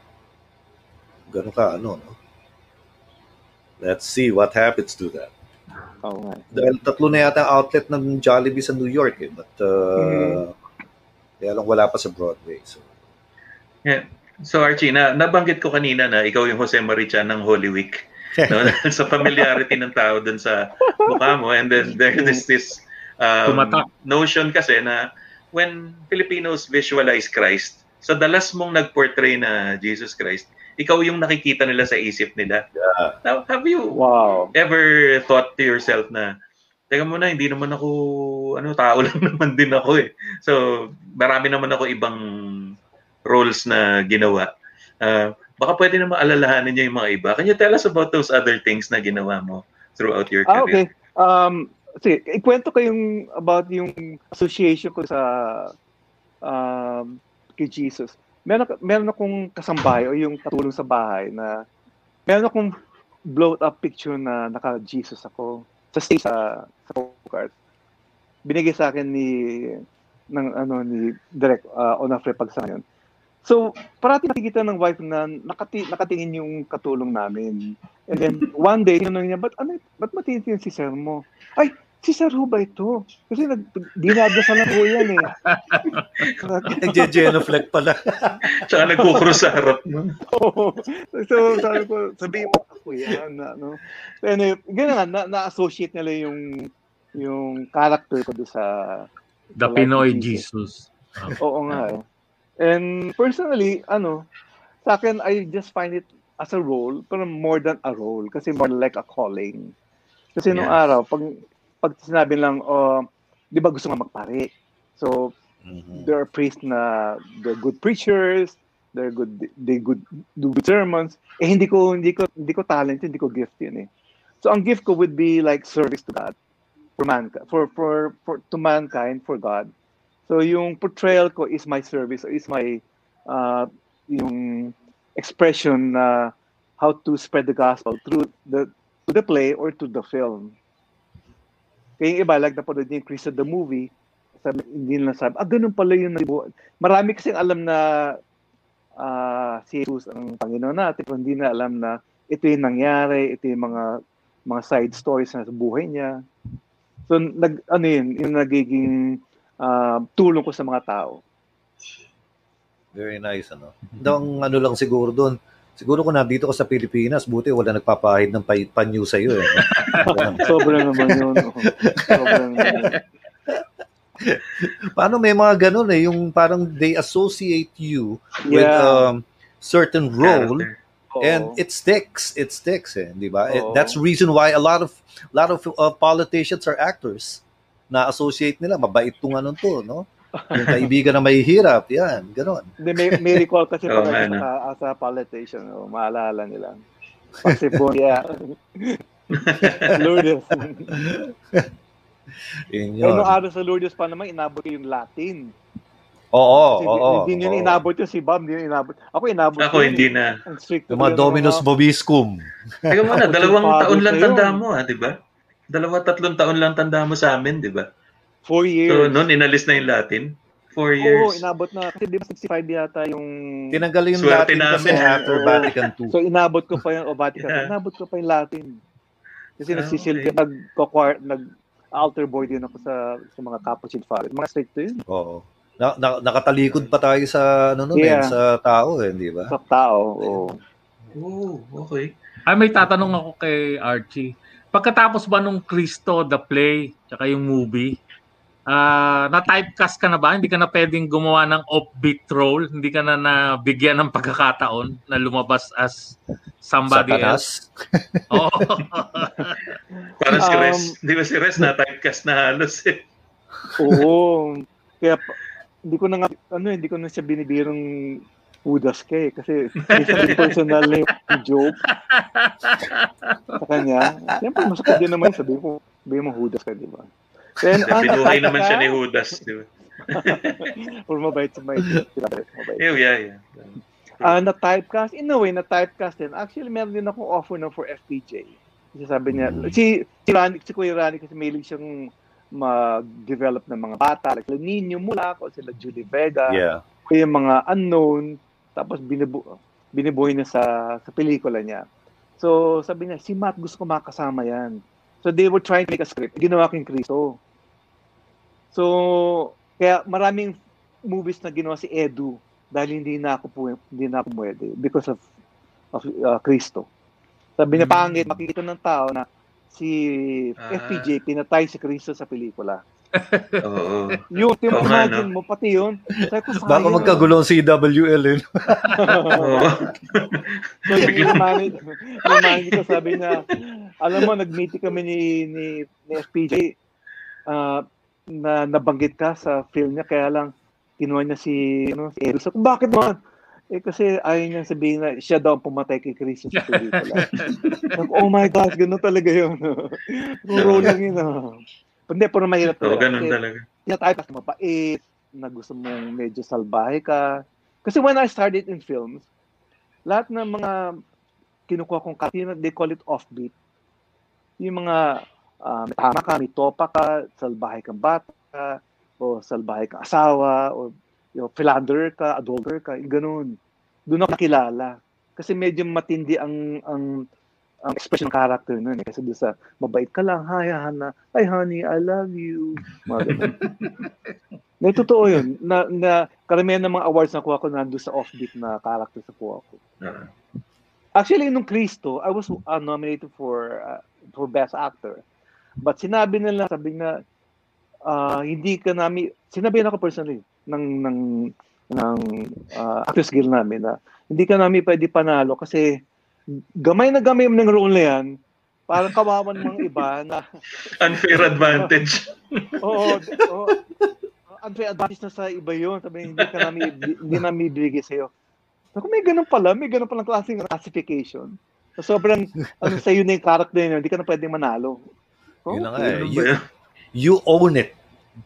Ganun ka, ano, no? Let's see what happens to that. Oo nga. Dahil tatlo na yata ang outlet ng Jollibee sa New York, eh. But, uh, kaya lang wala pa sa Broadway. So, Yeah. So Archie, na, nabanggit ko kanina na ikaw yung Jose Marichan ng Holy Week. No? Sa familiarity ng tao dun sa mukha mo. And then there is this um, Tumatak. notion kasi na when Filipinos visualize Christ, sa dalas mong nag-portray na Jesus Christ, ikaw yung nakikita nila sa isip nila. Now, have you wow. ever thought to yourself na Teka muna, hindi naman ako, ano, tao lang naman din ako eh. So, marami naman ako ibang roles na ginawa. Uh, baka pwede naman alalahanin niyo yung mga iba. Can you tell us about those other things na ginawa mo throughout your Ah, career? okay. Um, sige, ikwento ko yung about yung association ko sa um, kay Jesus. Meron, meron akong kasambahay o yung katulong sa bahay na meron akong blow up picture na naka-Jesus ako sa stage sa, sa card. Binigay sa akin ni ng ano ni Direk uh, Onofre Pagsangan. So, parati nakikita ng wife na nakati, nakatingin yung katulong namin. And then, one day, tinanong niya, ba't, ano, ba't matitingin si sir mo? Ay, si sir ho ba ito? Kasi nag, dinadasal na po yan eh. Nagje-genoflect pala. Tsaka nagkukrus sa harap mo. Oo. so, sabi ko, sabihin mo ako yan. Na, no? So, anyway, ganun nga, na, na-associate nila yung yung character ko doon sa The sa Pinoy ni Jesus. Oo nga eh. And personally, ano, sa akin, I just find it as a role, pero more than a role. Kasi more like a calling. Kasi nung Yes. araw, pag, pag sinabi lang, oh, di ba gusto nga magpare? So, there are priests na they're good preachers, they're good, they good, do good sermons. Eh, hindi ko, hindi ko, hindi ko talent, hindi ko gift yun eh. So, ang gift ko would be like service to God for mankind, for, for, for, to mankind, for God. So yung portrayal ko is my service, is my uh, yung expression na how to spread the gospel through the to the play or to the film. Kaya yung iba, like napanood niya yung Chris the movie, sabi, hindi nila sabi, ah, ganun pala yung nabuo. Marami kasing alam na ah, si Jesus ang Panginoon natin, pero hindi na alam na ito yung nangyari, ito yung mga mga side stories na sa buhay niya. So, nag, ano yun, yung nagiging ah, tulong ko sa mga tao. Very nice, ano. Ang ano lang siguro doon, siguro kung nandito ka sa Pilipinas, buti wala nagpapahid ng pa- panyo sa iyo. Eh. Sobra naman yun. Sobra naman yun. Paano may mga ganun eh, yung parang they associate you with Yeah. um, certain role and it sticks, it sticks eh, di ba? It- Oo. that's reason why a lot of lot of uh, politicians are actors na associate nila mabait tong ano to, no? Yung kaibigan na may hirap, yan, ganon. Hindi, may, may recall kasi Oo pag nga, ako no? sa, as a politician, oh, maalala nila. Kasi po, yeah. Lourdes. Yun Eh, yun. nung araw sa Lourdes pa naman, inabot yung Latin. Oo, Kasi oo. Hindi nyo inabot yun, si Bob, hindi nyo inabot. Ako inabot Ako, yun hindi na. Ang strict Yung mga Dominus Vobiscum. Teka muna, dalawang taon lang tanda mo, ha, di ba? Dalawa, tatlong taon lang tanda mo sa amin, di ba? Four years. So, noon, inalis na yung Latin. Four Oo, years. inabot na. Kasi di ba 65 yata yung... Tinanggal yung Swerte Latin kasi namin. after Oo. Vatican II. So, inabot ko pa yung, o Vatican, Yeah. inabot ko pa yung Latin. Kasi Ah, nagsisilbi, okay. nag nag altar boy din ako sa sa mga Capuchin Fathers. Mga strict yun. Oo. na, na, nakatalikod pa tayo sa ano nun Yeah. eh, sa tao eh, di ba? Sa tao, oo. Oh, okay. Ay, may tatanong ako kay Archie. Pagkatapos ba nung Cristo, the play, tsaka yung movie, ah na-typecast ka na ba? Hindi ka na pwedeng gumawa ng offbeat role? Hindi ka na nabigyan ng pagkakataon na lumabas as somebody else? Satanas? Oo. Parang si Um, Res, di ba si Res na typecast na halos eh. Oo. Kaya hindi ko na nga, ano, hindi ko na siya binibirong Judas ka eh. Kasi personal na yung joke sa kanya. Siyempre, masakit din naman. Sabi ko, sabi mo Judas ka, di ba? Then, ah, Binuhay naman siya ni Judas, di ba? Or mabait sa may mabait. Yeah, yeah, yeah. Ah, na typecast in a way na typecast din. Actually, meron din akong offer na for FPJ. Kasi sabi niya, si si Rani, si Kuya Rani kasi mahilig siyang mag-develop ng mga bata like sila Nino mula ako, sila Julie Vega. Yeah. Kaya yung mga unknown tapos binibu binibuhay niya sa sa pelikula niya. So, sabi niya, si Matt gusto ko makasama yan. So, they were trying to make a script. Ginawa ko yung Cristo. So, kaya maraming movies na ginawa si Edu dahil hindi na ako po, hindi na ako pwede because of of uh, Cristo. Sabi niya pangit makikita ng tao na si Ah. FPJ pinatay si Cristo sa pelikula. Oo. Yung Oo nga, imagine no? mo pati yun. Sabi ko, Baka sayang. magkagulong si WL eh. Oo. So, yung manager, yung manager ko sabi niya, alam mo, nag-meeting kami ni, ni, ni FPJ, ah, na nabanggit ka sa film niya, kaya lang, kinuha niya si, ano, si Edu. So, bakit naman? Eh, kasi ayaw niya sabihin na siya daw ang pumatay kay Cristo sa pelikula. Ko, oh my gosh, ganun talaga yun. Kung role lang yun. ah. Hindi, pero mahirap Oo, talaga. ganun Kasi talaga. tinatay ka sa mapait, na gusto mong medyo salbahe ka. Kasi when I started in films, lahat ng mga kinukuha kong katina, they call it offbeat. Yung mga may tama ka, may topa ka, salbahe kang bata, o salbahe kang asawa, o yung philanderer ka, adulterer ka, ganun. Doon ako nakilala. Kasi medyo matindi ang ang ang expression ng character nun eh. Kasi doon sa mabait ka lang, hi Hana, hi honey, I love you. Mga ganun. Na totoo yun. Na, na karamihan ng mga awards na kuha ko nandun sa offbeat na character sa kuha ko. Ah. Actually, nung Cristo, I was uh, nominated for uh, for Best Actor. But sinabi nila, sabi na, uh, hindi ka namin, sinabi na ako personally, ng, ng, ng uh, Actors Guild namin na, hindi ka namin pwede panalo kasi gamay na gamay ng role na yan, parang kawawan mga iba na Unfair advantage. Oo, oo. Unfair advantage na sa iba yun. Sabi, hindi ka namin, hindi namin ibigay sa'yo. Ako, may ganun pala, may ganun palang klaseng classification. So, sobrang, ano sa'yo na yung character yun, hindi ka na pwedeng manalo. Oh, Yun na nga eh. You, yun? you own it.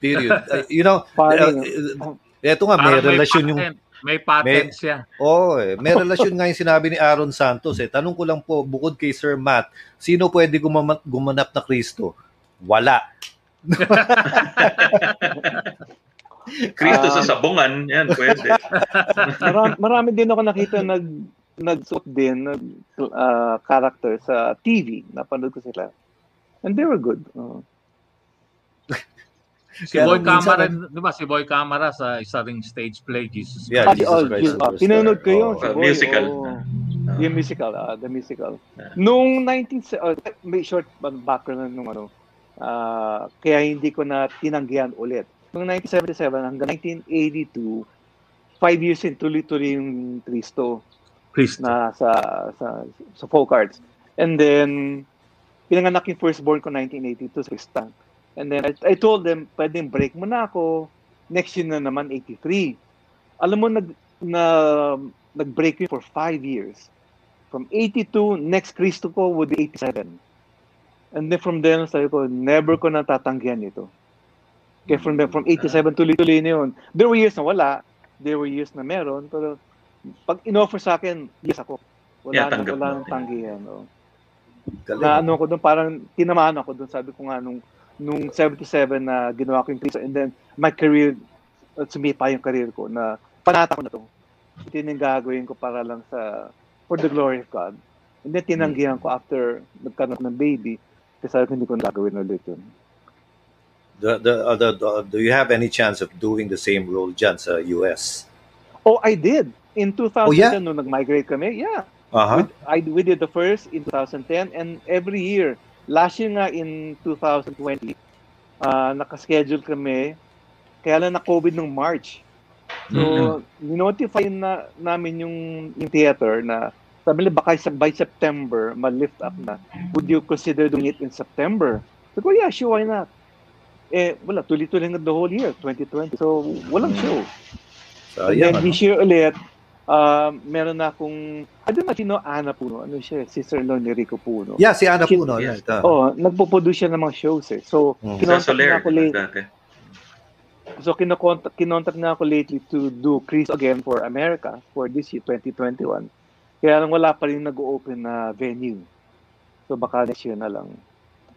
Period. Uh, you know, Parang- uh, eto nga, may may relasyon yung... patent. May patent siya. Oo, eh. may relasyon nga yung sinabi ni Aaron Santos eh. Tanong ko lang po, bukod kay Sir Matt, sino pwede gumama- gumanap na Kristo? Wala. Kristo Um, sa sabungan, yan, pwede. marami, marami din ako nakita nag nagsuot din nag uh, character sa TV. Napanood ko sila. And they were good. Oo. Si Boy Camara, di ba? Si Boy Camara sa isa ring stage play, Jesus Yeah, Ah, Christ. oh, Superstar. pinanood ko yun. Oh, si uh, Boy, musical. oh. yung musical, ah, the musical. Nung 19... Uh, may short background nung ano. ah, kaya hindi ko na tinanggihan ulit. Noong 1977 hanggang 1982, five years in tuloy-tuloy yung Cristo Cristo. na sa sa sa folk arts. And then pinanganak yung firstborn ko 1982 sa Krista. And then I, I told them, pwedeng break mo na ako. Next year na naman 83. Alam mo nag na nag-break yun for five years. From 82, next Cristo ko would be 87. And then from then, sabi ko, never ko natatanggihan ito. Kaya from, then, from 87, tuloy-tuloy na yun. There were years na wala. There were years na meron. Pero pag in-offer sa akin, yes ako. Wala Yeah, na, wala nang tanggihan. Oh. Galing. Na ano ko doon, parang tinamaan ako doon. Sabi ko nga, nung, nung 77 na ginawa ko yung Cristo, and then my career, uh, sumipa yung career ko na panata ko na to. Ito yung gagawin ko para lang sa, for the glory of God. And then tinanggihan ko after nagkaroon ng baby, kasi sabi ko hindi ko na gagawin ulit yun. the, the, uh, the, the- do you have any chance of doing the same role dyan sa US? Oh, I did. In 2010, Oh, yeah? nung nag-migrate kami, yeah. Uh-huh. We, I, we did the first in 2010 and every year. Last year nga in 2020, uh, nakaschedule kami. Kaya lang na-COVID nung March. So, notify na namin yung, yung theater na sabi nila baka by September, ma-lift up na. Would you consider doing it in September? Sabi ko, yeah, sure, why not? Eh, wala, tuloy-tuloy na the whole year, 2020. So, walang show. So, And yeah, then ano? this year ulit, um, meron na akong, I don't know if you know Ana Puno, ano siya, sister-in-law ni Rico Puno. Yeah, si Ana She- Puno, right, ah. Oh, nagpo-produce siya ng mga shows eh. So, Mm. Kinontak na ako late. dati. So, kinokontak, kinontak na ako lately to do Chris again for America for this year, 2021. Kaya lang wala pa rin nag-open na venue. So, baka next year na lang.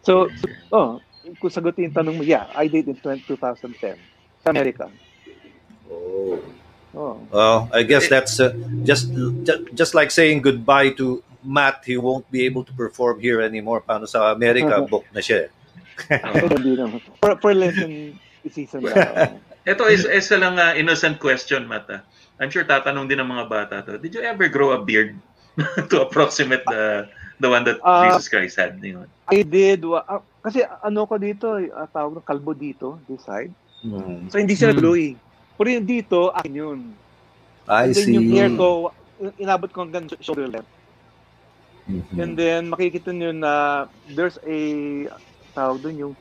So, oh, kung sagutin yung tanong mo, yeah, I did in 20, 2010 sa America. Oh. Oh. Well, I guess that's uh, just ju- just like saying goodbye to Matt. He won't be able to perform here anymore. Paano sa America, book na siya. eh. Hindi naman. For, for Lenten season lang. Ito is isa lang uh, innocent question, Mata. I'm sure tatanong din ng mga bata to. Did you ever grow a beard to approximate the the one that Ah. Jesus Christ had? You know? I did. ah, kasi ano ko dito, uh, tawag ng kalbo dito, this side. Hmm. So hindi siya Hmm. glowy. Pero yung dito, akin yun. I And then see. yung hair ko, inabot ko hanggang shoulder length. Mhm. And then makikita nyo na there's a tawag doon yung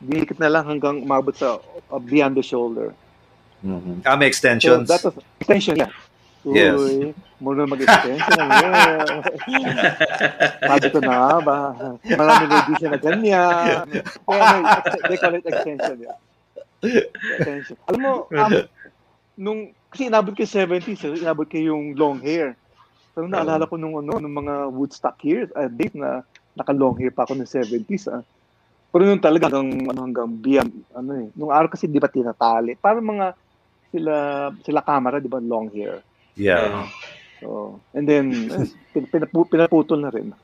dinikit na lang hanggang umabot sa uh, beyond the shoulder. Mhm. Ah, may extensions. So that was extension, yeah. Yes. Uy, muna mag-extension ng hair. Sabi ko na ba, marami ladies na ganyan. Kaya may, they call it extension, yeah. Extension. Alam mo, um, nung, kasi inabot ko yung 70s, eh, inabot ko yung long hair. Pero naalala ko nung, ano, nung mga Woodstock years, uh, date na naka-long hair pa ako ng 70s. Ah. Pero nung talaga hanggang, ano, hanggang beyond, ano eh. Nung araw kasi di ba tinatali? Parang mga sila sila camera, di ba, long hair. Yeah. So, and then, eh, pin- pinapu- pinaputol na rin.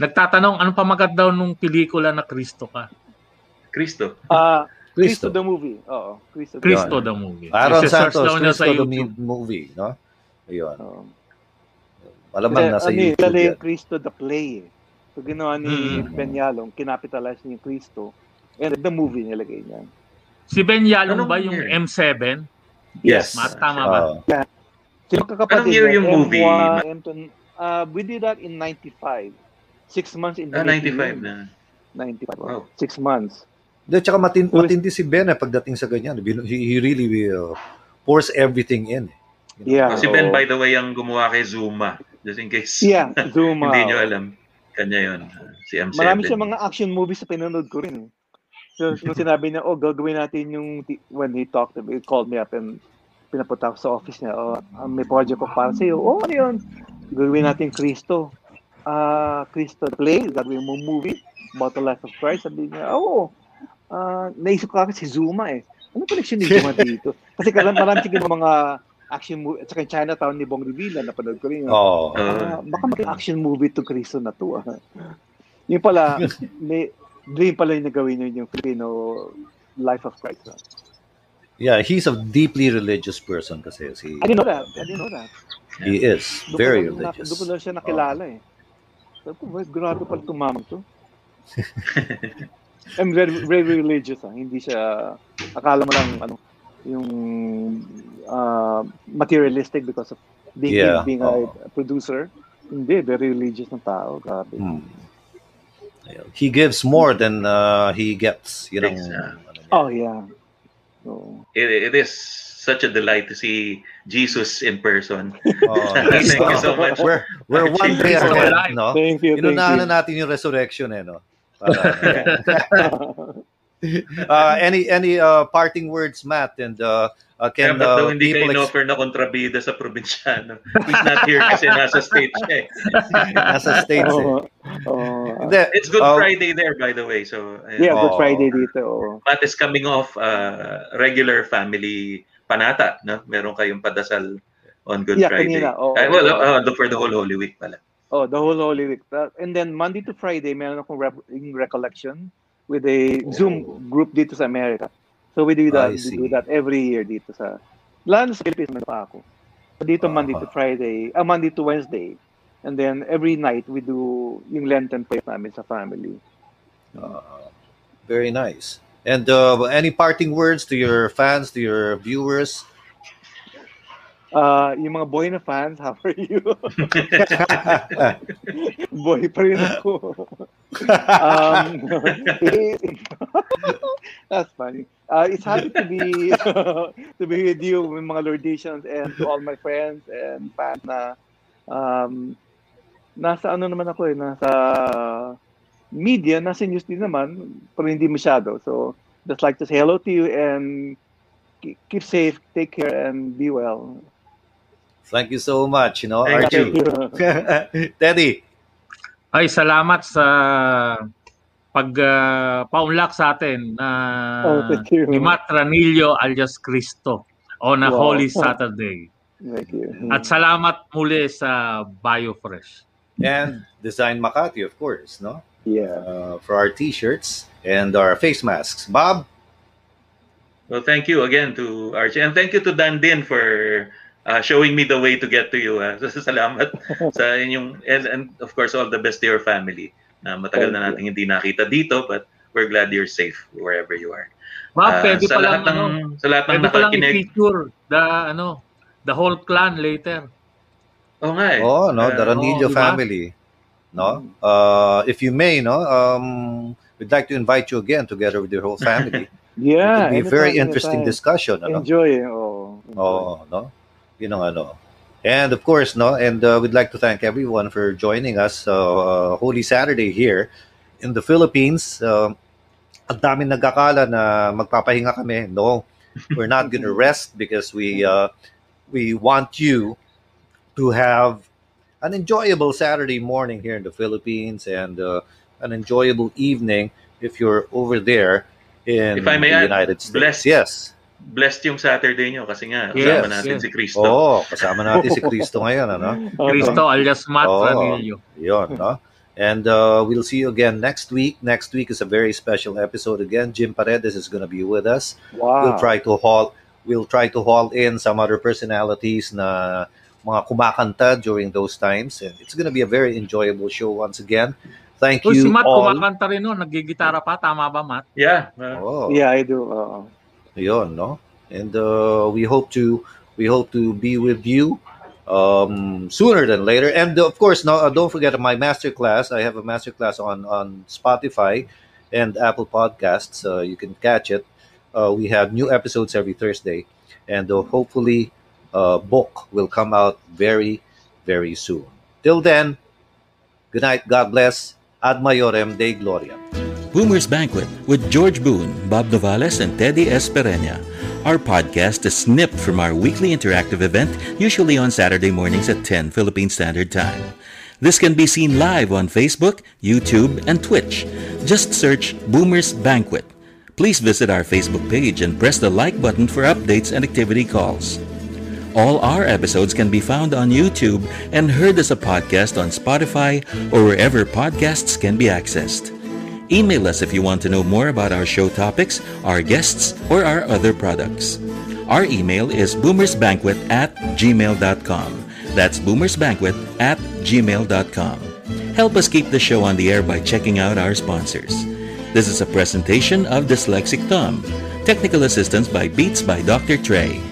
Nagtatanong, ano pa maganda daw nung pelikula na Kristo ka? Kristo. Ah, Cristo. Cristo the movie. Oo, Cristo. the Cristo movie. the movie. Aaron Santos, Cristo the YouTube. Movie, no? Ayun. Oo. Malamang nasa ano eh, YouTube yan. yung Cristo the play eh. So, ginawa ni Mm. Ben Yalong, kinapitalize niya yung Cristo. And the movie nilagay niya. Si Ben Yalong Anong ba yung year? M7? Yes. Ma, tama ba? Oo. Yeah. Sino kakapatid Anong year yung movie? M1, M2, uh, we did that in 95. Six months in the Ah, making 95 yun. na. 95. Wow. Six months. Hindi, tsaka matin, matindi si Ben eh, pagdating sa ganyan. He, he really uh, pours everything in. eh. Yeah. Oh, si Ben, by the way, ang gumawa kay Zuma. Just in case Yeah, Zuma. hindi nyo alam. Kanya yun. Si M7. Marami siya mga action movies na pinanood ko rin. eh. So, nung sinabi niya, oh, gagawin natin yung, t- when he talked, he called me up and pinapunta ako sa office niya, oh, ah, may project ko para sa'yo. Oh, ano yun? Gagawin natin Cristo. Ah, Cristo play, gagawin mo movie about the life of Christ. Sabi niya, oo. Ah, naisip ko kasi si Zuma eh. Ano connection ni Zuma dito? Kasi kala marami siguro mga action movie, at saka Chinatown ni Bong Revilla, napanood ko rin. Oo. Ah, baka maging action movie to Cristo na to. Ah. Yung pala, may dream pala yung nagawin yun yung Filipino Life of Christ. ah. Yeah, he's a deeply religious person kasi si I didn't know that. I didn't know that. he is Doon very lang, religious. doon ko lang siya nakilala eh. Sabi ko, "Wait, grabe pala tumamang to. I'm very, very religious ah. Hindi siya, akala mo lang, ano, yung uh, materialistic because of being, Yeah, being oo. a producer. Hindi, very religious ng tao. Grabe. Hmm. He gives more than uh, he gets. Yun ang, Oh, yeah. So, It, it is such a delight to see Jesus in person. Oh, thank you so much. We're, we're one day ahead, alive. no? Thank you, thank Inunahan you. na natin yung resurrection, eh, no? Para- uh, any any uh, parting words, Matt, and uh, uh, can uh, hindi kayo people ex- in-offer na kontrabida sa probinsyano? He's not here kasi nasa stage siya eh. Nasa States, eh. Oo. Oo. Hindi, It's Good uh, Friday there, by the way. So, ayan. yeah, Good Oh. Friday dito. Matt is coming off uh, regular family panata. No? Meron kayong padasal on Good Yeah, Friday. kanina, oo. Uh, well, uh, for the whole Holy Week pala. Oh, the whole Holy Week. Uh, and then Monday to Friday, meron akong rep- recollection with a Zoom group dito sa America. So we do that, we do that every year dito sa lalo sa Philippines pa ako. So dito Monday to Friday, ah, Monday to Wednesday. And then every night we do yung Lenten prayer namin sa family. Uh, very nice. And uh, any parting words to your fans, to your viewers? Uh, yung mga boy na fans, how are you? boy pa rin ako. um, that's funny. Uh, it's happy to be to be with you, with mga Lordations, and to all my friends and fans na um, nasa ano naman ako eh, nasa media, nasa news din naman, pero hindi masyado. So, just like to say hello to you and keep safe, take care, and be well. Thank you so much, you know, Thank Archie. Teddy. Ay, salamat sa pag uh, paunlak sa atin na Oh, thank you. ni Matt Ranillo alias Cristo on a Wow. Holy Saturday. Thank you. At salamat muli sa BioFresh. And Design Makati, of course, no? Yeah. Uh, for our t-shirts and our face masks. Bob? Well, thank you again to Archie. And thank you to Dan Din for uh, showing me the way to get to you. Uh. Salamat sa inyong, and, and of course, all the best to your family. Uh, matagal na natin hindi nakita dito, but we're glad you're safe wherever you are. Bob, Ah, pwede sa pa lang, lahat ng, ano, sa lahat ng pwede pa lang nakikinig. i-feature the, ano, the whole clan later. Oo nga eh. Oh, no, the Uh, Ranillo oh, diba? family. No? Uh, if you may, no, um, we'd like to invite you again together with your whole family. Yeah. It could be a very interesting discussion. Ano? Enjoy. Oh. Oh, no? Yun ang ano. And of course, no, and uh, we'd like to thank everyone for joining us uh, Holy Saturday here in the Philippines. Uh, ang daming nagkakala na magpapahinga kami. No, we're not going to rest because we uh, we want you to have an enjoyable Saturday morning here in the Philippines and uh, an enjoyable evening if you're over there in If I may the add, United States. blessed. Yes. Blessed yung Saturday nyo kasi nga, Yes, kasama natin yes. si Cristo. Oo, kasama natin si Cristo ngayon, ano? Cristo alias Matt Oo, Ranillo. Yun, no? And uh, we'll see you again next week. Next week is a very special episode again. Jim Paredes is going to be with us. Wow. We'll try to haul we'll try to haul in some other personalities na mga kumakanta during those times. And it's going to be a very enjoyable show once again. Thank Uy, you si Matt all. kumakanta rin nun, nagigitara pa, tama ba Matt? Yeah. Oh. Yeah, I do. Uh, Yun, no? And uh, we hope to we hope to be with you um, sooner than later. And of course, no, uh, don't forget my masterclass. I have a masterclass on on Spotify and Apple Podcasts. Uh, you can catch it. Uh, we have new episodes every Thursday, and uh, hopefully, uh, book will come out very, very soon. Till then, good night. God bless. Ad Maiorem Dei Gloria. Boomer's Banquet with George Boone, Bob Novales, and Teddy Espereña. Our podcast is snipped from our weekly interactive event, usually on Saturday mornings at 10 Philippine Standard Time. This can be seen live on Facebook, YouTube, and Twitch. Just search Boomer's Banquet. Please visit our Facebook page and press the like button for updates and activity calls. All our episodes can be found on YouTube and heard as a podcast on Spotify or wherever podcasts can be accessed. Email us if you want to know more about our show topics, our guests, or our other products. Our email is boomersbanquet at gmail.com. That's boomersbanquet at gmail.com. Help us keep the show on the air by checking out our sponsors. This is a presentation of Dyslexic Thumb. Technical assistance by Beats by Dr. Trey.